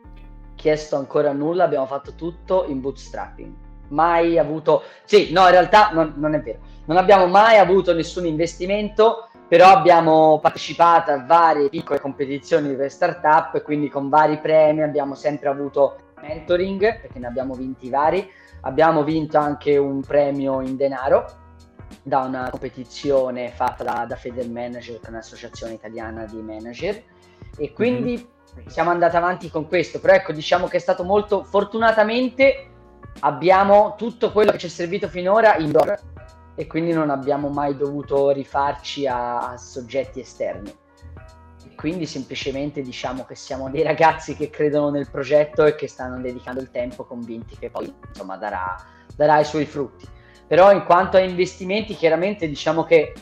chiesto ancora nulla, abbiamo fatto tutto in bootstrapping. Mai avuto... Sì, no, in realtà non, non è vero. Non abbiamo mai avuto nessun investimento però abbiamo partecipato a varie piccole competizioni per startup, quindi con vari premi abbiamo sempre avuto mentoring, perché ne abbiamo vinti vari, abbiamo vinto anche un premio in denaro da una competizione fatta da, da Feder Manager, che è un'associazione italiana di manager, e quindi mm-hmm. siamo andati avanti con questo, però ecco diciamo che è stato molto, fortunatamente abbiamo tutto quello che ci è servito finora indoor e quindi non abbiamo mai dovuto rifarci a, a soggetti esterni. E quindi semplicemente diciamo che siamo dei ragazzi che credono nel progetto e che stanno dedicando il tempo convinti che poi insomma darà, darà i suoi frutti. Però in quanto a investimenti chiaramente diciamo che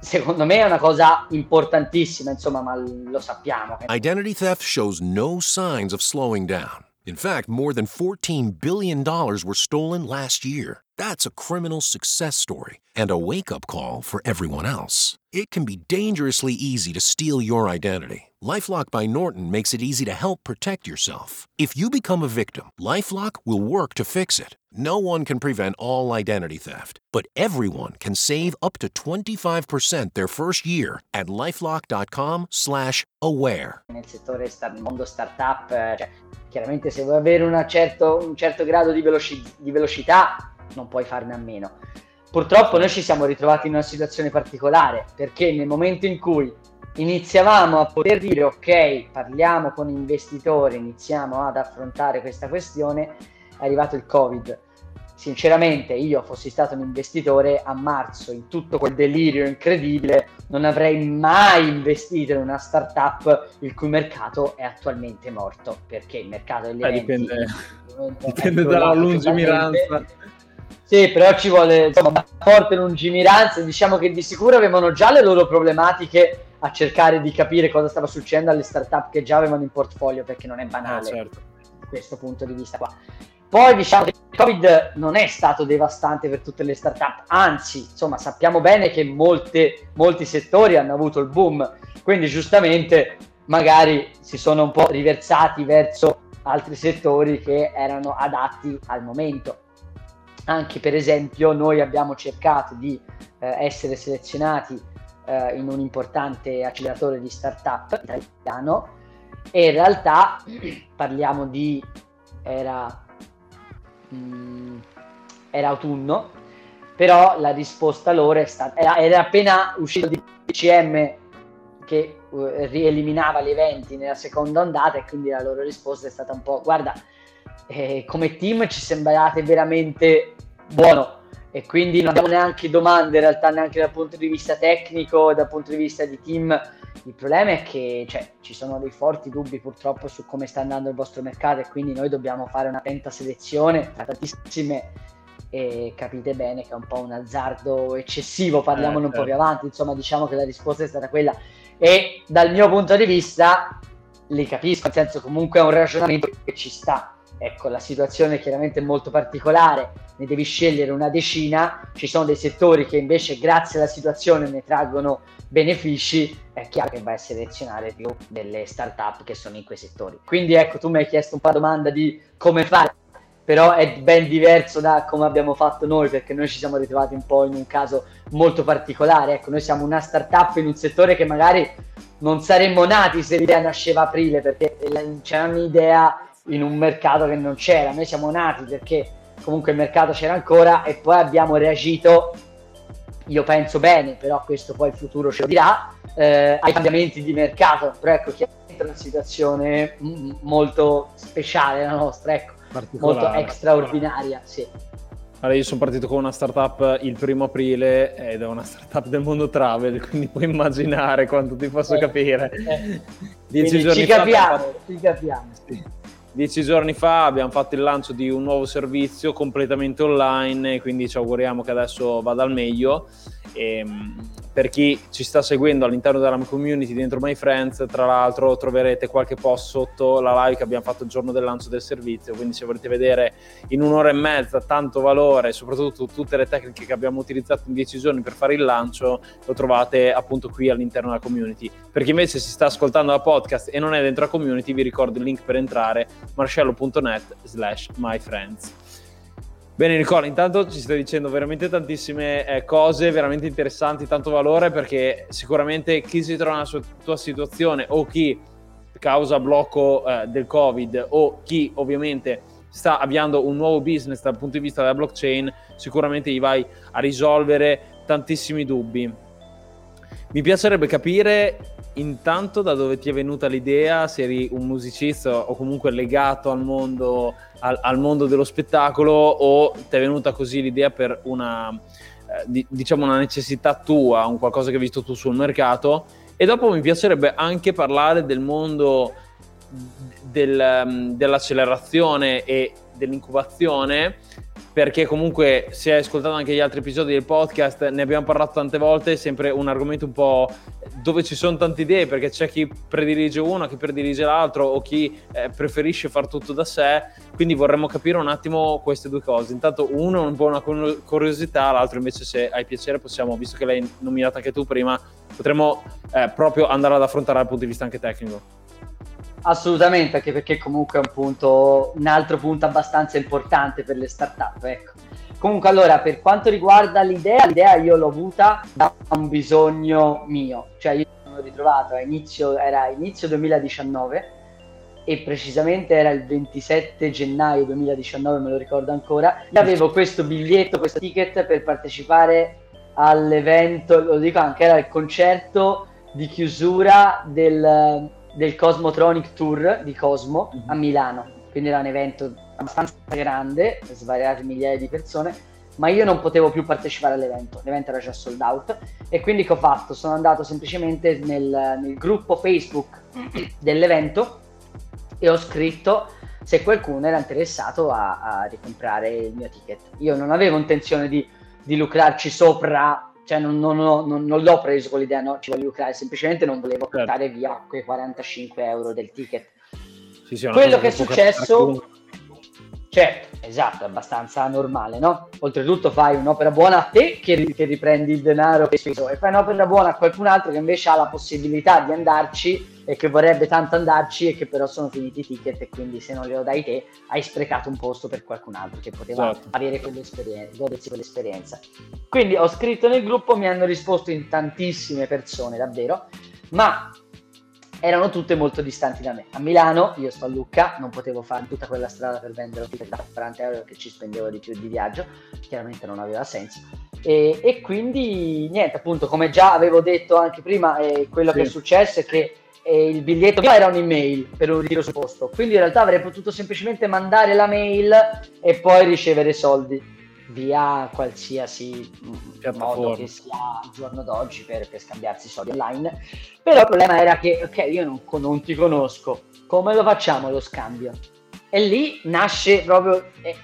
secondo me è una cosa importantissima, insomma, ma lo sappiamo.
Identity theft shows no signs of slowing down. In fact, more than $14 billion were stolen last year. That's a criminal success story and a wake up call for everyone else. It can be dangerously easy to steal your identity. Lifelock by Norton makes it easy to help protect yourself. If you become a victim, Lifelock will work to fix it. No one can prevent all identity theft, but everyone can save up to 25% their first year at lifelock.com/aware.
Nel settore nel mondo startup, eh, cioè, chiaramente se vuoi avere certo, un certo grado di, veloci- di velocità non puoi farne a meno. Purtroppo noi ci siamo ritrovati in una situazione particolare perché nel momento in cui iniziavamo a poter dire ok, parliamo con investitori, iniziamo ad affrontare questa questione, è arrivato il Covid. Sinceramente, io fossi stato un investitore a marzo, in tutto quel delirio incredibile, non avrei mai investito in una startup il cui mercato è attualmente morto, perché il mercato degli eh, eventi
dipende, dipende dalla lungimiranza
sì, però ci vuole insomma, una forte lungimiranza. Diciamo che di sicuro avevano già le loro problematiche a cercare di capire cosa stava succedendo alle startup che già avevano in portfolio, perché non è banale ah, certo. da questo punto di vista qua. Poi diciamo che il Covid non è stato devastante per tutte le startup, anzi, insomma, sappiamo bene che molte, molti settori hanno avuto il boom, quindi giustamente magari si sono un po' riversati verso altri settori che erano adatti al momento anche per esempio noi abbiamo cercato di eh, essere selezionati eh, in un importante acceleratore di startup italiano e in realtà parliamo di era, mh, mm, era autunno però la risposta loro è stata era, era appena uscito di CM che uh, rieliminava gli eventi nella seconda ondata e quindi la loro risposta è stata un po' guarda eh, come team ci sembrate veramente buono e quindi non abbiamo neanche domande in realtà neanche dal punto di vista tecnico, dal punto di vista di team. Il problema è che cioè, ci sono dei forti dubbi purtroppo su come sta andando il vostro mercato e quindi noi dobbiamo fare una attenta selezione tra tantissime e capite bene che è un po' un azzardo eccessivo, parliamone eh, un po' più certo. avanti, insomma diciamo che la risposta è stata quella e dal mio punto di vista li capisco, nel senso comunque è un ragionamento che ci sta, ecco la situazione è chiaramente molto particolare, ne devi scegliere una decina, ci sono dei settori che invece grazie alla situazione ne traggono benefici, è chiaro che vai a selezionare più delle start-up che sono in quei settori. Quindi ecco, tu mi hai chiesto un po' la domanda di come fare, però è ben diverso da come abbiamo fatto noi, perché noi ci siamo ritrovati un po' in un caso molto particolare. Ecco, noi siamo una start-up in un settore che magari non saremmo nati se l'idea nasceva aprile, perché c'era un'idea in un mercato che non c'era. Noi siamo nati perché comunque il mercato c'era ancora e poi abbiamo reagito, io penso bene, però questo poi il futuro ce lo dirà, eh, ai cambiamenti di mercato, però ecco chiaramente è una situazione molto speciale la nostra, ecco, molto straordinaria, sì.
Allora, io sono partito con una startup il primo aprile ed è una startup del mondo travel, quindi puoi immaginare quanto ti posso eh, capire.
Eh. Dieci giorni ci capiamo, fa... ci capiamo.
Sì. Dieci giorni fa abbiamo fatto il lancio di un nuovo servizio completamente online, quindi ci auguriamo che adesso vada al meglio. E, ehm, per chi ci sta seguendo all'interno della community dentro My Friends, tra l'altro troverete qualche post sotto la live che abbiamo fatto il giorno del lancio del servizio, quindi se volete vedere in un'ora e mezza tanto valore, soprattutto tutte le tecniche che abbiamo utilizzato in dieci giorni per fare il lancio, lo trovate appunto qui all'interno della community. Per chi invece si sta ascoltando la podcast e non è dentro la community, vi ricordo il link per entrare, marcello.net slash myfriends. Bene Nicola, intanto ci stai dicendo veramente tantissime eh, cose, veramente interessanti, tanto valore perché sicuramente chi si trova nella sua, tua situazione o chi causa blocco eh, del Covid o chi ovviamente sta avviando un nuovo business dal punto di vista della blockchain, sicuramente gli vai a risolvere tantissimi dubbi. Mi piacerebbe capire intanto da dove ti è venuta l'idea, se eri un musicista o comunque legato al mondo, al, al mondo dello spettacolo o ti è venuta così l'idea per una, eh, di, diciamo una necessità tua, un qualcosa che hai visto tu sul mercato. E dopo mi piacerebbe anche parlare del mondo del, um, dell'accelerazione e dell'incubazione perché comunque se hai ascoltato anche gli altri episodi del podcast ne abbiamo parlato tante volte, è sempre un argomento un po' dove ci sono tante idee perché c'è chi predilige uno, chi predilige l'altro o chi eh, preferisce far tutto da sé, quindi vorremmo capire un attimo queste due cose. Intanto uno è un po' una curiosità, l'altro invece se hai piacere possiamo, visto che l'hai nominata anche tu prima, potremmo eh, proprio andare ad affrontare dal punto di vista anche tecnico.
Assolutamente, anche perché comunque è un punto, un altro punto abbastanza importante per le startup. Ecco. Comunque, allora, per quanto riguarda l'idea, l'idea io l'ho avuta da un bisogno mio, cioè io mi sono ritrovato a inizio, era inizio 2019 e precisamente era il 27 gennaio 2019, me lo ricordo ancora, e avevo questo biglietto, questo ticket per partecipare all'evento, lo dico anche, era il concerto di chiusura del del Cosmotronic Tour di Cosmo mm-hmm. a Milano, quindi era un evento abbastanza grande, svariate migliaia di persone, ma io non potevo più partecipare all'evento, l'evento era già sold out e quindi che ho fatto? Sono andato semplicemente nel, nel gruppo Facebook dell'evento e ho scritto se qualcuno era interessato a, a ricomprare il mio ticket. Io non avevo intenzione di, di lucrarci sopra cioè non, non, non, non, l'ho preso con l'idea, no, ci voglio lucrare, semplicemente non volevo certo. portare via quei 45 euro del ticket. Sì, sì, Quello che è successo, cioè, esatto, è abbastanza normale, no? Oltretutto fai un'opera buona a te che, che riprendi il denaro che hai speso e fai un'opera buona a qualcun altro che invece ha la possibilità di andarci e che vorrebbe tanto andarci e che però sono finiti i ticket e quindi se non glielo dai te hai sprecato un posto per qualcun altro che poteva esatto. avere quell'esperienza, godersi quell'esperienza. Quindi ho scritto nel gruppo, mi hanno risposto in tantissime persone davvero, ma erano tutte molto distanti da me. A Milano, io sto a Lucca, non potevo fare tutta quella strada per vendere ticket da 40 euro che ci spendevo di più di viaggio, chiaramente non aveva senso. E, e quindi niente, appunto, come già avevo detto anche prima, eh, quello sì. che è successo è che eh, il biglietto mio era un'email per un ritiro sul posto, quindi in realtà avrei potuto semplicemente mandare la mail e poi ricevere soldi via qualsiasi modo che sia al giorno d'oggi per, per, scambiarsi soldi online. Però il problema era che, ok, io non, non, ti conosco, come lo facciamo lo scambio? E lì nasce proprio, eh,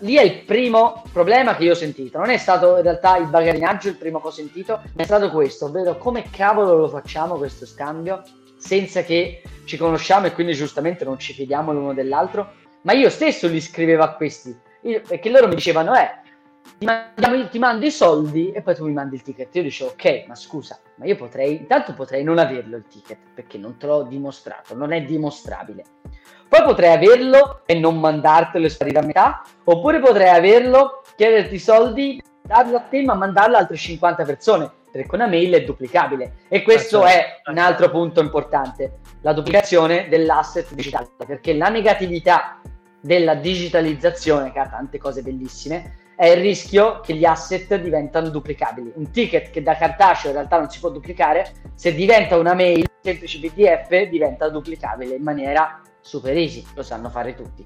lì è il primo problema che io ho sentito. Non è stato in realtà il bagarinaggio il primo che ho sentito, ma è stato questo, ovvero come cavolo lo facciamo questo scambio senza che ci conosciamo e quindi giustamente non ci fidiamo l'uno dell'altro. Ma io stesso li scrivevo a questi, io, perché loro mi dicevano, eh, ti, mandiamo, ti mando i soldi e poi tu mi mandi il ticket. Io dicevo, ok, ma scusa, ma io potrei, intanto potrei non averlo il ticket, perché non te l'ho dimostrato, non è dimostrabile. Poi potrei averlo e non mandartelo e sparire a metà, oppure potrei averlo, chiederti i soldi, darlo a te, ma mandarlo a altre 50 persone, perché una mail è duplicabile. E questo ah, certo. è un altro punto importante, la duplicazione dell'asset digitale, perché la negatività della digitalizzazione, che ha tante cose bellissime, è il rischio che gli asset diventano duplicabili. Un ticket che da cartaceo in realtà non si può duplicare, se diventa una mail semplice PDF diventa duplicabile in maniera super easy, lo sanno fare tutti.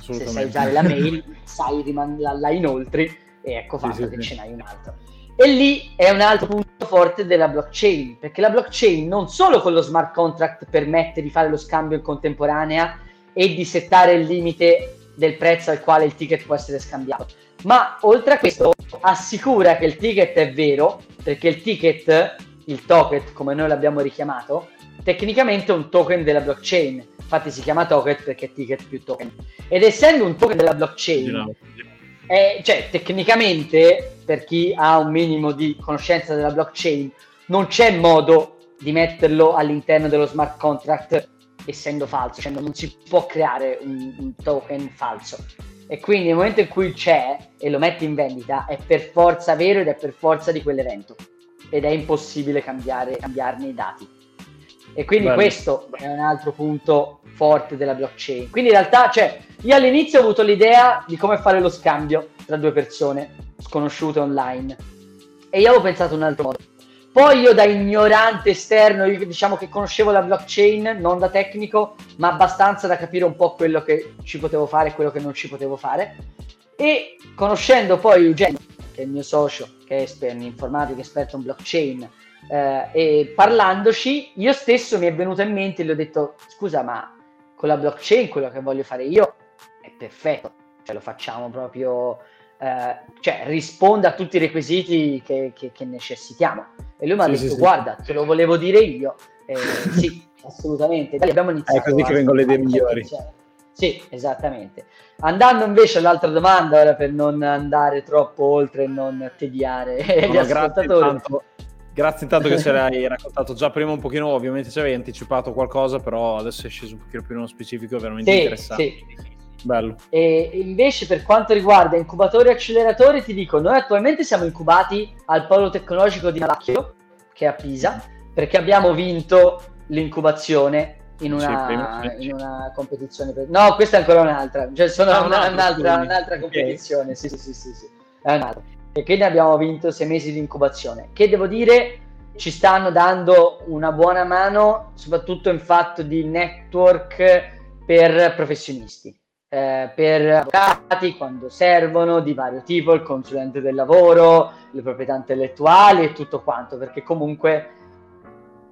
Se sai usare la mail, sai riman- la, la inoltri e ecco fatto sì, sì, che sì. ce n'hai un altro. E lì è un altro punto forte della blockchain, perché la blockchain non solo con lo smart contract permette di fare lo scambio in contemporanea e di settare il limite del prezzo al quale il ticket può essere scambiato, ma oltre a questo assicura che il ticket è vero, perché il ticket, il token come noi l'abbiamo richiamato, tecnicamente è un token della blockchain, infatti si chiama token perché è ticket più token. Ed essendo un token della blockchain, è, cioè tecnicamente per chi ha un minimo di conoscenza della blockchain, non c'è modo di metterlo all'interno dello smart contract essendo falso, cioè non si può creare un, un token falso. E quindi nel momento in cui c'è e lo metti in vendita è per forza vero ed è per forza di quell'evento ed è impossibile cambiare, cambiarne i dati. E quindi Bello. questo è un altro punto forte della blockchain. Quindi in realtà, cioè, io all'inizio ho avuto l'idea di come fare lo scambio tra due persone sconosciute online e io avevo pensato un altro modo. Poi io da ignorante esterno, io diciamo che conoscevo la blockchain, non da tecnico, ma abbastanza da capire un po' quello che ci potevo fare e quello che non ci potevo fare. E conoscendo poi Eugenio, che è il mio socio, che è esperto in informatica, esperto in blockchain, eh, e parlandoci, io stesso mi è venuto in mente e gli ho detto, scusa, ma con la blockchain quello che voglio fare io è perfetto, cioè lo facciamo proprio, eh, cioè risponde a tutti i requisiti che, che, che necessitiamo. E lui mi ha sì, detto, sì, guarda, sì. te lo volevo dire io, eh, sì, assolutamente. Dai, abbiamo iniziato.
È così che vengono le idee migliori.
Sì, esattamente. Andando invece all'altra domanda, ora per non andare troppo oltre e non tediare no, gli ascoltatori.
Tanto, Grazie intanto che ce l'hai raccontato già prima un pochino, ovviamente ci avevi anticipato qualcosa, però adesso è sceso un pochino più nello specifico, è veramente sì, interessante. Sì. Bello.
E invece per quanto riguarda incubatori e acceleratori ti dico, noi attualmente siamo incubati al polo tecnologico di Malacchio, che è a Pisa, perché abbiamo vinto l'incubazione in una, sì, in una competizione. Per... No, questa è ancora un'altra, cioè sono ah, una, un'altra, un'altra, competizione, okay. sì, sì, sì, sì, è un'altra e quindi abbiamo vinto sei mesi di incubazione, che devo dire ci stanno dando una buona mano, soprattutto in fatto di network per professionisti, eh, per avvocati quando servono, di vario tipo, il consulente del lavoro, le proprietà intellettuali e tutto quanto, perché comunque,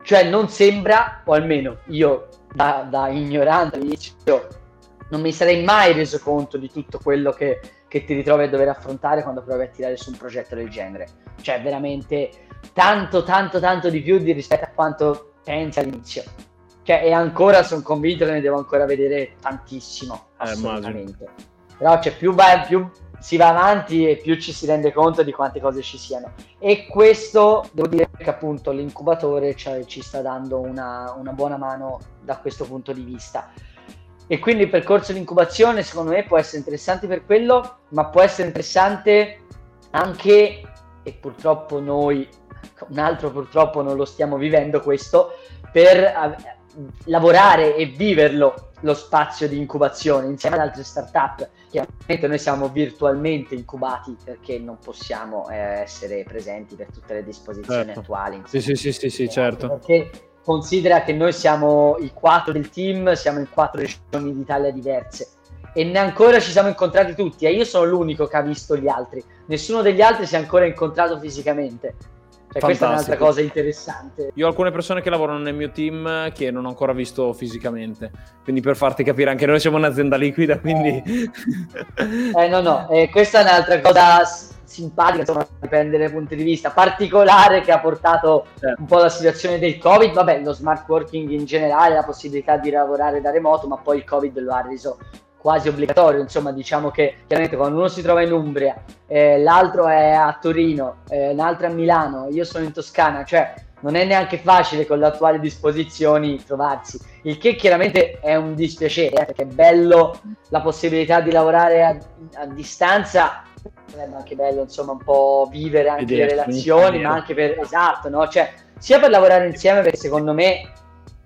cioè non sembra, o almeno io da, da ignorante all'inizio, non mi sarei mai reso conto di tutto quello che che ti ritrovi a dover affrontare quando provi a tirare su un progetto del genere. Cioè, veramente tanto, tanto, tanto di più di rispetto a quanto pensi all'inizio. Cioè, e ancora sono convinto che ne devo ancora vedere tantissimo, eh, assolutamente. Eh, Però cioè, più, va, più si va avanti e più ci si rende conto di quante cose ci siano. E questo, devo dire che appunto l'incubatore cioè, ci sta dando una, una buona mano da questo punto di vista e quindi il percorso di incubazione secondo me può essere interessante per quello, ma può essere interessante anche, e purtroppo noi, un altro purtroppo non lo stiamo vivendo questo, per lavorare e viverlo lo spazio di incubazione insieme ad altre startup. Chiaramente noi siamo virtualmente incubati perché non possiamo eh, essere presenti per tutte le disposizioni
certo.
attuali.
Sì, sì, sì, sì, sì, certo.
Perché considera che noi siamo i quattro del team, siamo in quattro regioni d'Italia diverse e ne ancora ci siamo incontrati tutti e io sono l'unico che ha visto gli altri. Nessuno degli altri si è ancora incontrato fisicamente. Cioè, questa è un'altra cosa interessante.
Io ho alcune persone che lavorano nel mio team che non ho ancora visto fisicamente. Quindi per farti capire, anche noi siamo un'azienda liquida, quindi...
Eh, eh no, no, eh, questa è un'altra cosa simpatica, insomma, dipende dai punti di vista, particolare che ha portato certo. un po' la situazione del Covid, vabbè, lo smart working in generale, la possibilità di lavorare da remoto, ma poi il Covid lo ha reso quasi obbligatorio, insomma, diciamo che chiaramente quando uno si trova in Umbria, eh, l'altro è a Torino, eh, l'altro a Milano, io sono in Toscana, cioè non è neanche facile con le attuali disposizioni trovarsi, il che chiaramente è un dispiacere, eh, perché è bello la possibilità di lavorare a, a distanza sarebbe anche bello insomma un po' vivere anche Vedere, le relazioni ma anche per esatto no? Cioè sia per lavorare insieme perché secondo me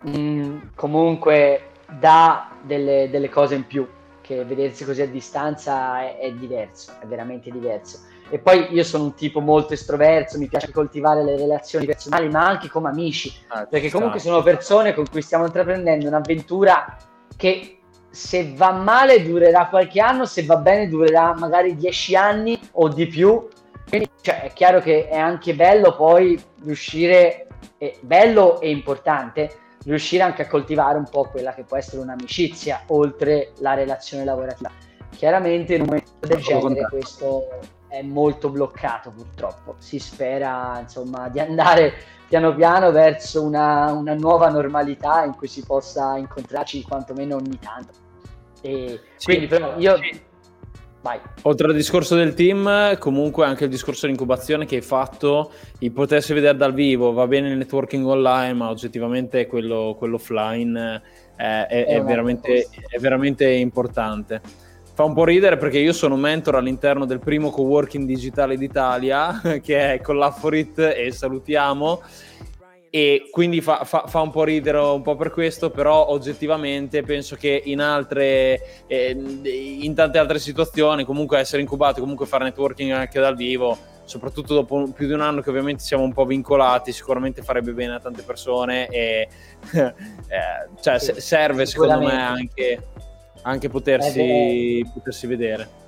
mh, mm, comunque dà delle, delle, cose in più che vedersi così a distanza è, è, diverso è veramente diverso e poi io sono un tipo molto estroverso mi piace coltivare le relazioni personali ma anche come amici ah, perché comunque sono persone con cui stiamo intraprendendo un'avventura che se va male durerà qualche anno, se va bene durerà magari dieci anni o di più. Quindi cioè, è chiaro che è anche bello poi riuscire, è bello e importante, riuscire anche a coltivare un po' quella che può essere un'amicizia oltre la relazione lavorativa. Chiaramente in un momento del genere questo è molto bloccato purtroppo. Si spera insomma di andare piano piano verso una, una, nuova normalità in cui si possa incontrarci quantomeno ogni tanto. E sì, quindi però io... Sì.
Vai. Oltre al discorso del team, comunque anche il discorso dell'incubazione che hai fatto, il potersi vedere dal vivo, va bene il networking online, ma oggettivamente quello, quello offline eh, è, è, veramente, è veramente importante fa un po' ridere perché io sono mentor all'interno del primo coworking digitale d'Italia che è Collaforit e salutiamo. E quindi fa, fa, fa, un po' ridere un po' per questo, però oggettivamente penso che in altre, eh, in tante altre situazioni, comunque essere incubati, comunque fare networking anche dal vivo, soprattutto dopo più di un anno che ovviamente siamo un po' vincolati, sicuramente farebbe bene a tante persone e eh, cioè, sì, serve secondo me anche, anche potersi, potersi vedere.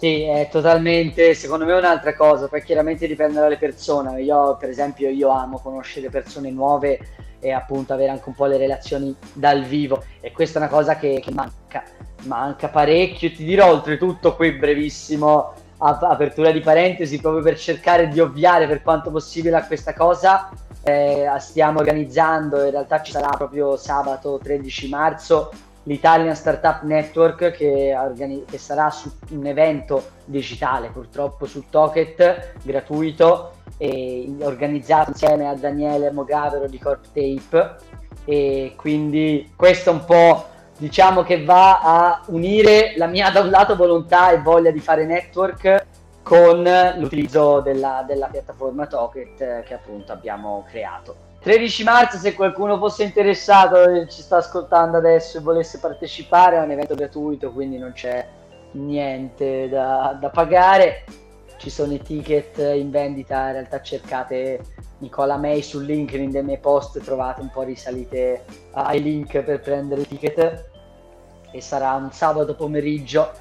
Sì, è totalmente, secondo me è un'altra cosa, poi chiaramente dipende dalle persone. Io, per esempio, io amo conoscere persone nuove e appunto avere anche un po' le relazioni dal vivo e questa è una cosa che, che manca, manca parecchio. Ti dirò oltretutto qui brevissimo, apertura di parentesi, proprio per cercare di ovviare per quanto possibile a questa cosa, eh, stiamo organizzando, in realtà ci sarà proprio sabato 13 marzo l'Italian Startup Network che, organi- che, sarà un evento digitale purtroppo su Toket gratuito e organizzato insieme a Daniele Mogavero di Corp Tape e quindi questo un po' diciamo che va a unire la mia da un lato volontà e voglia di fare network con l'utilizzo della, della piattaforma Toket che appunto abbiamo creato. 13 marzo, se qualcuno fosse interessato ci sta ascoltando adesso e volesse partecipare, è un evento gratuito, quindi non c'è niente da, da pagare. Ci sono i ticket in vendita, in realtà cercate Nicola May su LinkedIn dei miei post, trovate un po' risalite ai link per prendere i ticket. E sarà un sabato pomeriggio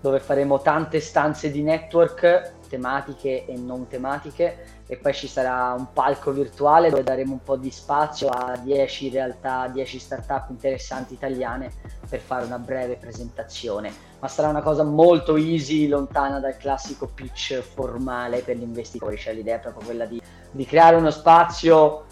dove faremo tante stanze di network tematiche e non tematiche e poi ci sarà un palco virtuale dove daremo un po' di spazio a 10 realtà, 10 startup interessanti italiane per fare una breve presentazione. Ma sarà una cosa molto easy, lontana dal classico pitch formale per gli investitori, cioè l'idea è proprio quella di, di creare uno spazio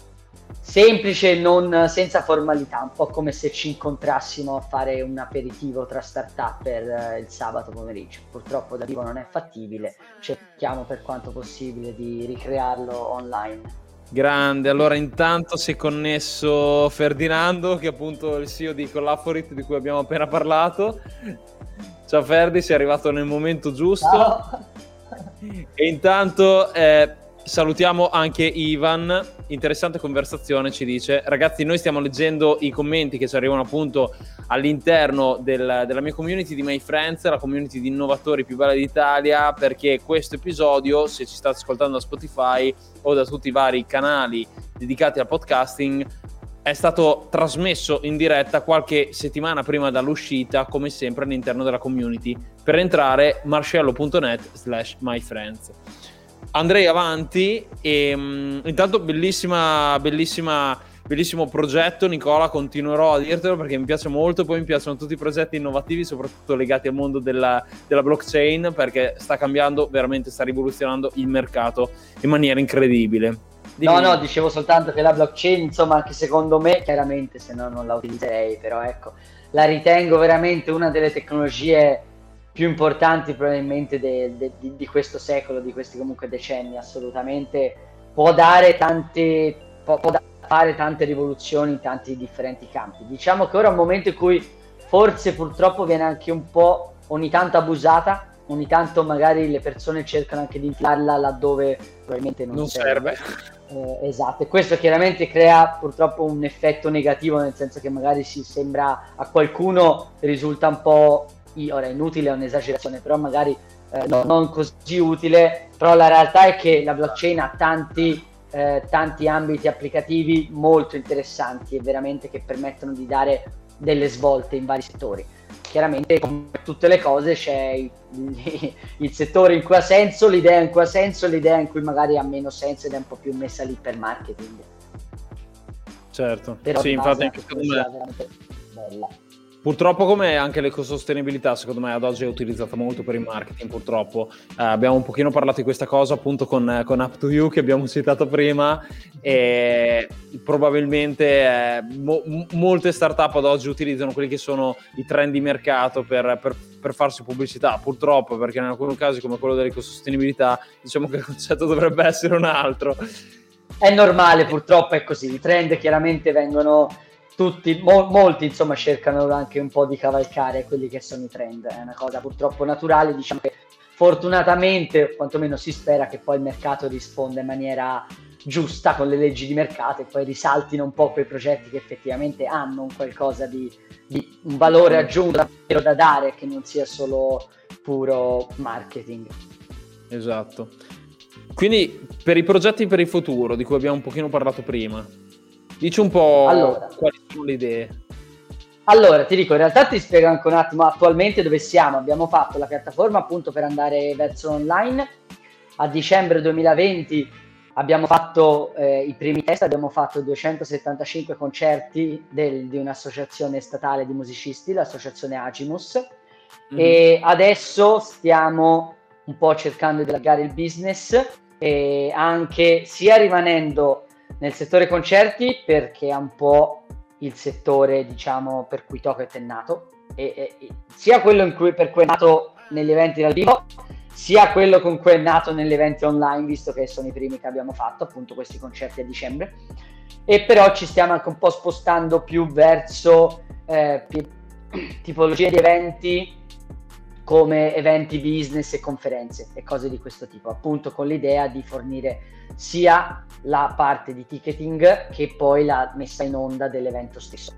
semplice, non, senza formalità, un po' come se ci incontrassimo a fare un aperitivo tra startup per eh, il sabato pomeriggio. Purtroppo da vivo non è fattibile, cerchiamo per quanto possibile di ricrearlo online.
Grande, allora intanto si è connesso Ferdinando, che è appunto il CEO di Collaforit di cui abbiamo appena parlato. Ciao Ferdi, sei arrivato nel momento giusto. Ciao. E intanto eh, Salutiamo anche Ivan, interessante conversazione ci dice, ragazzi noi stiamo leggendo i commenti che ci arrivano appunto all'interno del, della mia community di My Friends, la community di innovatori più bella d'Italia, perché questo episodio, se ci state ascoltando da Spotify o da tutti i vari canali dedicati al podcasting, è stato trasmesso in diretta qualche settimana prima dall'uscita, come sempre all'interno della community. Per entrare, marcello.net slash myfriends andrei avanti e um, intanto bellissima, bellissima, bellissimo progetto Nicola, continuerò a dirtelo perché mi piace molto, poi mi piacciono tutti i progetti innovativi, soprattutto legati al mondo della, della blockchain perché sta cambiando, veramente sta rivoluzionando il mercato in maniera incredibile.
Dimmi. No, no, dicevo soltanto che la blockchain, insomma, anche secondo me, chiaramente se no non la utilizzerei, però ecco, la ritengo veramente una delle tecnologie più importanti probabilmente de, de, di, di, questo secolo, di questi comunque decenni, assolutamente può dare tante, può, può fare tante rivoluzioni in tanti differenti campi. Diciamo che ora è un momento in cui forse purtroppo viene anche un po' ogni tanto abusata, ogni tanto magari le persone cercano anche di infilarla laddove probabilmente non, non serve. serve. Eh, esatto, e questo chiaramente crea purtroppo un effetto negativo, nel senso che magari si sembra a qualcuno risulta un po' ora inutile è un'esagerazione, però magari eh, no, non così utile, però la realtà è che la blockchain ha tanti, eh, tanti ambiti applicativi molto interessanti e veramente che permettono di dare delle svolte in vari settori. Chiaramente, come tutte le cose, c'è il, il, settore in cui ha senso, l'idea in cui ha senso, l'idea in cui magari ha meno senso ed è un po' più messa lì per marketing.
Certo, Però sì, infatti anche secondo me... Bella. Purtroppo come anche l'ecosostenibilità secondo me ad oggi è utilizzata molto per il marketing purtroppo. Eh, abbiamo un pochino parlato di questa cosa appunto con, con Up to You che abbiamo citato prima e probabilmente eh, mo- molte startup ad oggi utilizzano quelli che sono i trend di mercato per, per, per farsi pubblicità purtroppo perché in alcuni casi come quello dell'ecosostenibilità diciamo che il concetto dovrebbe essere un altro.
È normale purtroppo è così, i trend chiaramente vengono tutti, mo- molti insomma cercano anche un po' di cavalcare quelli che sono i trend, è una cosa purtroppo naturale, diciamo che fortunatamente, o quantomeno si spera che poi il mercato risponda in maniera giusta con le leggi di mercato e poi risaltino un po' quei progetti che effettivamente hanno un qualcosa di, di un valore aggiunto da dare, che non sia solo puro marketing.
Esatto. Quindi per i progetti per il futuro, di cui abbiamo un pochino parlato prima, dici un po' allora, quali sono le idee.
Allora, ti dico, in realtà ti spiego anche un attimo attualmente dove siamo. Abbiamo fatto la piattaforma appunto per andare verso online. A dicembre 2020 abbiamo fatto eh, i primi test, abbiamo fatto 275 concerti del, di un'associazione statale di musicisti, l'associazione Agimus. Mm-hmm. E adesso stiamo un po' cercando di allargare il business e anche sia rimanendo nel settore concerti perché è un po' il settore diciamo per cui Toket è nato e, e, sia quello cui, per cui è nato negli eventi dal vivo sia quello con cui è nato negli eventi online visto che sono i primi che abbiamo fatto appunto questi concerti a dicembre. E però ci stiamo anche un po' spostando più verso eh, tipologie di eventi come eventi business e conferenze e cose di questo tipo, appunto con l'idea di fornire sia la parte di ticketing che poi la messa in onda dell'evento stesso.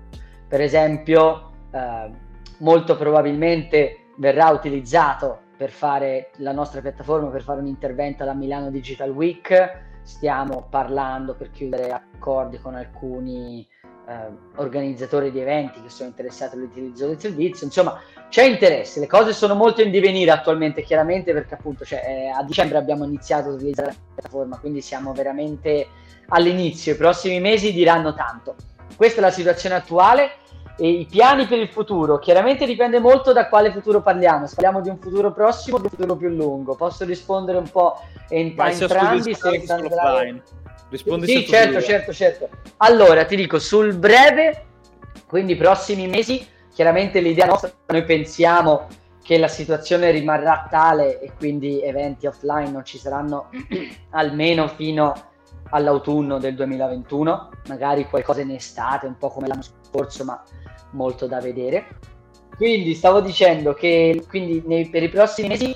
Per esempio, eh, molto probabilmente verrà utilizzato per fare la nostra piattaforma per fare un intervento alla Milano Digital Week. Stiamo parlando per chiudere accordi con alcuni eh, organizzatori di eventi che sono interessati all'utilizzo del servizio. Insomma, c'è interesse, le cose sono molto in divenire attualmente, chiaramente, perché appunto cioè, eh, a dicembre abbiamo iniziato a utilizzare la piattaforma, quindi siamo veramente all'inizio. I prossimi mesi diranno tanto. Questa è la situazione attuale e i piani per il futuro. Chiaramente dipende molto da quale futuro parliamo. Se parliamo di un futuro prossimo o di un futuro più lungo. Posso rispondere un po' in, entrambi senza andare... Rispondi sì, certo, certo, certo. Allora, ti dico, sul breve, quindi i prossimi mesi, chiaramente l'idea nostra, noi pensiamo che la situazione rimarrà tale e quindi eventi offline non ci saranno almeno fino all'autunno del 2021, magari qualcosa in estate, un po' come l'anno scorso, ma molto da vedere. Quindi stavo dicendo che quindi nei, per i prossimi mesi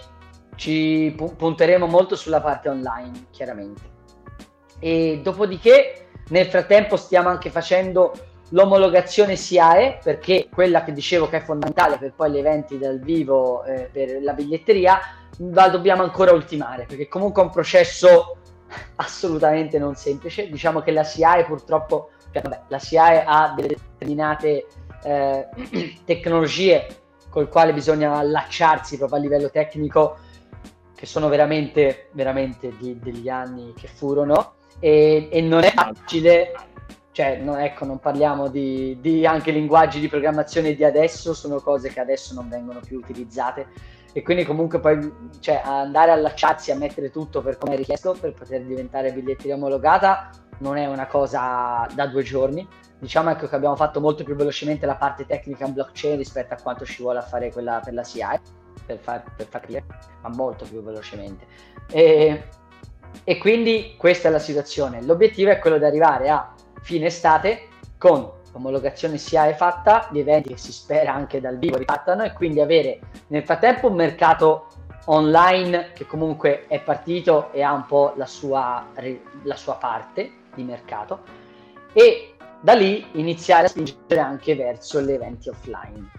ci punteremo molto sulla parte online, chiaramente e dopodiché nel frattempo stiamo anche facendo l'omologazione SIAE perché quella che dicevo che è fondamentale per poi gli eventi dal vivo eh, per la biglietteria la dobbiamo ancora ultimare perché comunque è un processo assolutamente non semplice. Diciamo che la SIAE purtroppo cioè, vabbè, la SIAE ha delle determinate eh, tecnologie col quale bisogna allacciarsi proprio a livello tecnico che sono veramente veramente di, degli anni che furono e, e non è facile, cioè no, ecco non parliamo di, di, anche linguaggi di programmazione di adesso, sono cose che adesso non vengono più utilizzate e quindi comunque poi cioè, andare a allacciarsi a mettere tutto per come è richiesto per poter diventare biglietteria omologata non è una cosa da due giorni. Diciamo ecco che abbiamo fatto molto più velocemente la parte tecnica in blockchain rispetto a quanto ci vuole a fare quella per la CI, per far, per far capire, ma molto più velocemente. E, e quindi questa è la situazione. L'obiettivo è quello di arrivare a fine estate con l'omologazione SIAE fatta, gli eventi che si spera anche dal vivo ripartano e quindi avere nel frattempo un mercato online che comunque è partito e ha un po' la sua, la sua parte di mercato e da lì iniziare a spingere anche verso gli eventi offline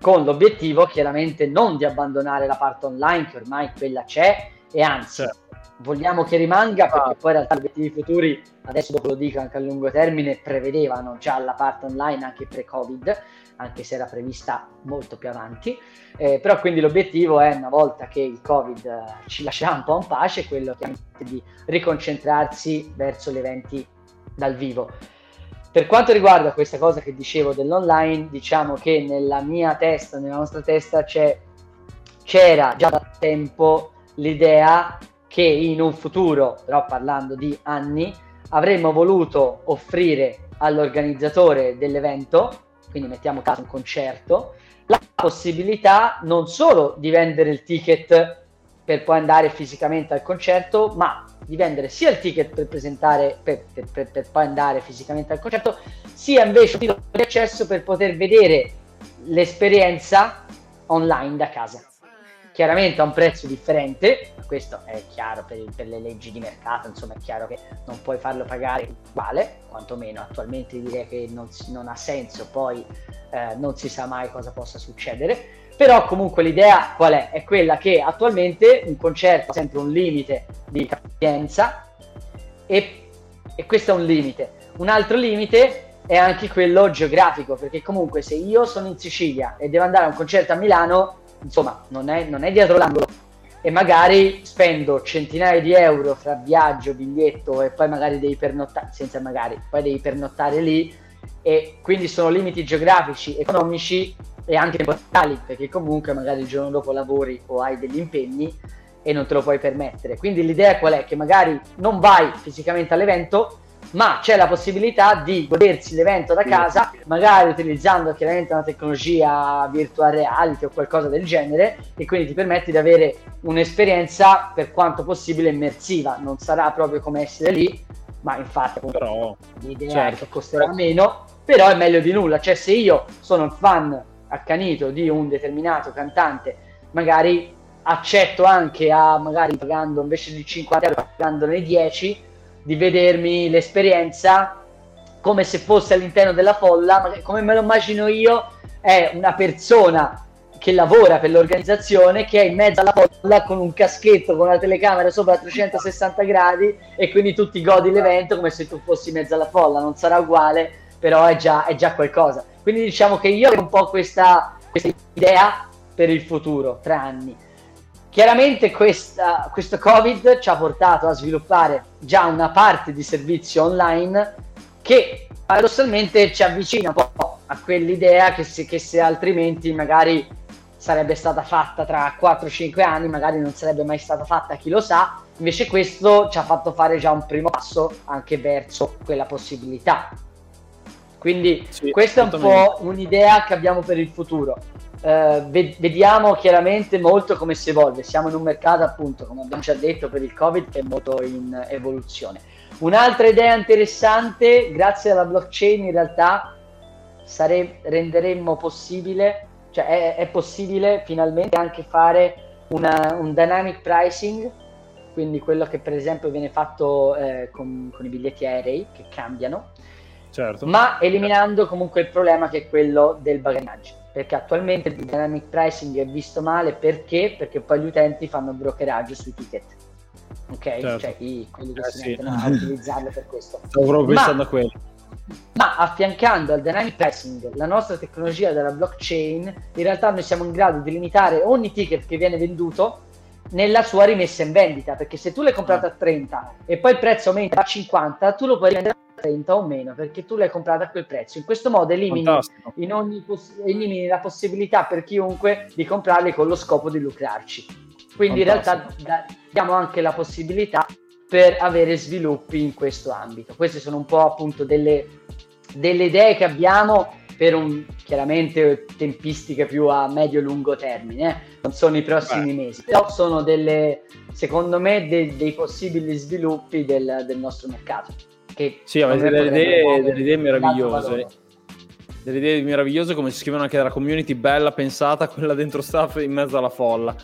con l'obiettivo chiaramente non di abbandonare la parte online che ormai quella c'è e anzi certo vogliamo che rimanga perché ah. poi in realtà gli obiettivi futuri, adesso dopo lo dico anche a lungo termine, prevedevano già la parte online anche pre-Covid, anche se era prevista molto più avanti, eh, però quindi l'obiettivo è una volta che il Covid eh, ci lascerà un po' in pace, quello di riconcentrarsi verso gli eventi dal vivo. Per quanto riguarda questa cosa che dicevo dell'online, diciamo che nella mia testa, nella nostra testa c'era già da tempo l'idea che in un futuro, però parlando di anni, avremmo voluto offrire all'organizzatore dell'evento, quindi mettiamo caso un concerto, la possibilità non solo di vendere il ticket per poi andare fisicamente al concerto, ma di vendere sia il ticket per presentare, per, per, per, per poi andare fisicamente al concerto, sia invece un titolo di accesso per poter vedere l'esperienza online da casa. Chiaramente a un prezzo differente, questo è chiaro per, per, le leggi di mercato, insomma è chiaro che non puoi farlo pagare uguale, quantomeno attualmente direi che non, non ha senso, poi eh, non si sa mai cosa possa succedere però comunque l'idea qual è? È quella che attualmente un concerto ha sempre un limite di capienza e, e questo è un limite. Un altro limite è anche quello geografico, perché comunque se io sono in Sicilia e devo andare a un concerto a Milano, insomma, non è, non è dietro l'angolo. E magari spendo centinaia di euro fra viaggio, biglietto e poi magari devi pernottare, senza magari, poi devi pernottare lì e quindi sono limiti geografici, economici e anche temporali, perché comunque magari il giorno dopo lavori o hai degli impegni e non te lo puoi permettere. Quindi l'idea qual è? Che magari non vai fisicamente all'evento, ma c'è la possibilità di godersi l'evento da casa, magari utilizzando chiaramente una tecnologia virtual reality o qualcosa del genere, e quindi ti permette di avere un'esperienza per quanto possibile immersiva. Non sarà proprio come essere lì, ma infatti appunto, però, l'idea certo. che costerà meno, però è meglio di nulla. Cioè se io sono un fan accanito di un determinato cantante, magari accetto anche a, magari pagando invece di 50 euro, pagandone 10, di vedermi l'esperienza come se fosse all'interno della folla, come me lo immagino io, è una persona che lavora per l'organizzazione che è in mezzo alla folla con un caschetto con una telecamera sopra a 360 gradi e quindi tu ti godi l'evento come se tu fossi in mezzo alla folla, non sarà uguale, però è già, è già qualcosa. Quindi diciamo che io ho un po' questa, questa idea per il futuro, tre anni. Chiaramente questa, questo Covid ci ha portato a sviluppare già una parte di servizio online che paradossalmente ci avvicina un po' a quell'idea che se, che se altrimenti magari sarebbe stata fatta tra 4-5 anni, magari non sarebbe mai stata fatta, chi lo sa. Invece questo ci ha fatto fare già un primo passo anche verso quella possibilità. Quindi sì, questa è un po' un'idea che abbiamo per il futuro. Uh, vediamo chiaramente molto come si evolve. Siamo in un mercato, appunto, come abbiamo già detto, per il Covid che è molto in evoluzione. Un'altra idea interessante, grazie alla blockchain, in realtà sare- renderemmo possibile, cioè è, è, possibile finalmente anche fare una, un dynamic pricing, quindi quello che per esempio viene fatto eh, con, con i biglietti aerei che cambiano certo. ma eliminando comunque il problema che è quello del bagagliaggio perché attualmente il dynamic pricing è visto male perché? Perché poi gli utenti fanno brokeraggio sui ticket. Ok? Certo. Cioè i, quelli che eh, si sì. mettono a utilizzarlo per questo.
Stavo proprio pensando a quello.
Ma affiancando al dynamic pricing la nostra tecnologia della blockchain, in realtà noi siamo in grado di limitare ogni ticket che viene venduto nella sua rimessa in vendita, perché se tu l'hai comprato a 30 e poi il prezzo aumenta a 50, tu lo puoi rivendere 30 o meno perché tu l'hai comprata a quel prezzo. In questo modo elimini, poss- elimini la possibilità per chiunque di comprarli con lo scopo di lucrarci. Quindi Fantastico. in realtà diamo anche la possibilità per avere sviluppi in questo ambito. Queste sono un po' appunto delle, delle idee che abbiamo per un chiaramente tempistiche più a medio-lungo termine, eh? non sono i prossimi Beh. mesi, però sono delle, secondo me, de- dei possibili sviluppi del, del nostro mercato.
Che sì, avete delle idee, delle idee meravigliose. Delle idee meravigliose, come si scrivono anche dalla community, bella pensata, quella dentro staff in mezzo alla folla.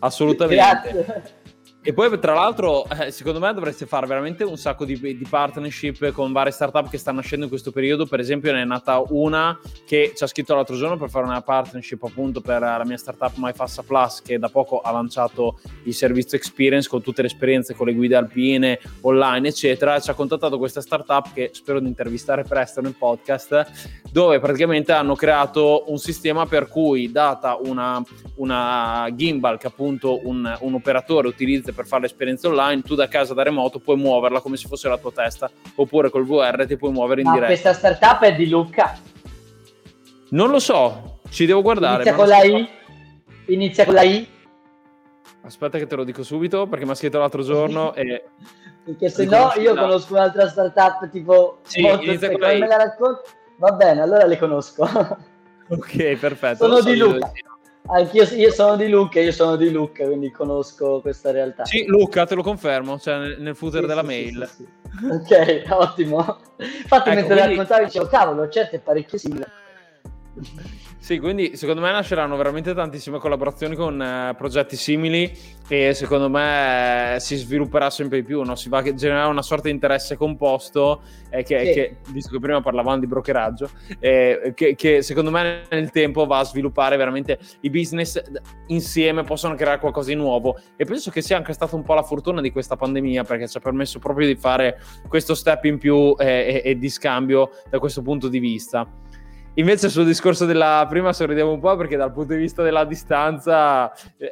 Assolutamente. Grazie. E poi, tra l'altro, eh, secondo me dovreste fare veramente un sacco di, di, partnership con varie startup che stanno nascendo in questo periodo. Per esempio, ne è nata una che ci ha scritto l'altro giorno per fare una partnership appunto per la mia startup MyFassa Plus, che da poco ha lanciato il servizio Experience con tutte le esperienze con le guide alpine, online, eccetera. Ci ha contattato questa startup che spero di intervistare presto nel podcast, dove praticamente hanno creato un sistema per cui, data una, una gimbal che appunto un, un operatore utilizza per fare l'esperienza online, tu da casa da remoto puoi muoverla come se fosse la tua testa, oppure col VR ti puoi muovere in Ma diretta.
questa startup è di Luca?
Non lo so, ci devo guardare.
Inizia con la I? Inizia con la I?
Aspetta che te lo dico subito perché mi ha scritto l'altro giorno e...
Perché se no io conosco un'altra startup tipo...
Sì, inizia con la I.
Me la racconto? Va bene, allora le conosco.
ok, perfetto.
Sono di Luca. Anch'io io sono di Lucca, io sono di Lucca, quindi conosco questa realtà.
Sì, Lucca, te lo confermo, cioè nel, nel footer
Sì,
della
sì,
mail.
sì. Ok, ottimo. Infatti,
Ecco,
mentre
quindi-
raccontavi, dicevo, cavolo, certo è parecchio simile.
Sì, quindi secondo me nasceranno veramente tantissime collaborazioni con eh, progetti simili e secondo me eh, si svilupperà sempre di più, no? si va a generare una sorta di interesse composto eh, che,
Sì.
che, visto che prima parlavamo di brokeraggio, eh, che, che secondo me nel tempo va a sviluppare veramente i business insieme, possono creare qualcosa di nuovo e penso che sia anche stata un po' la fortuna di questa pandemia perché ci ha permesso proprio di fare questo step in più eh, e, e di scambio da questo punto di vista. Invece sul discorso della prima sorridevo un po' perché dal punto di vista della distanza eh,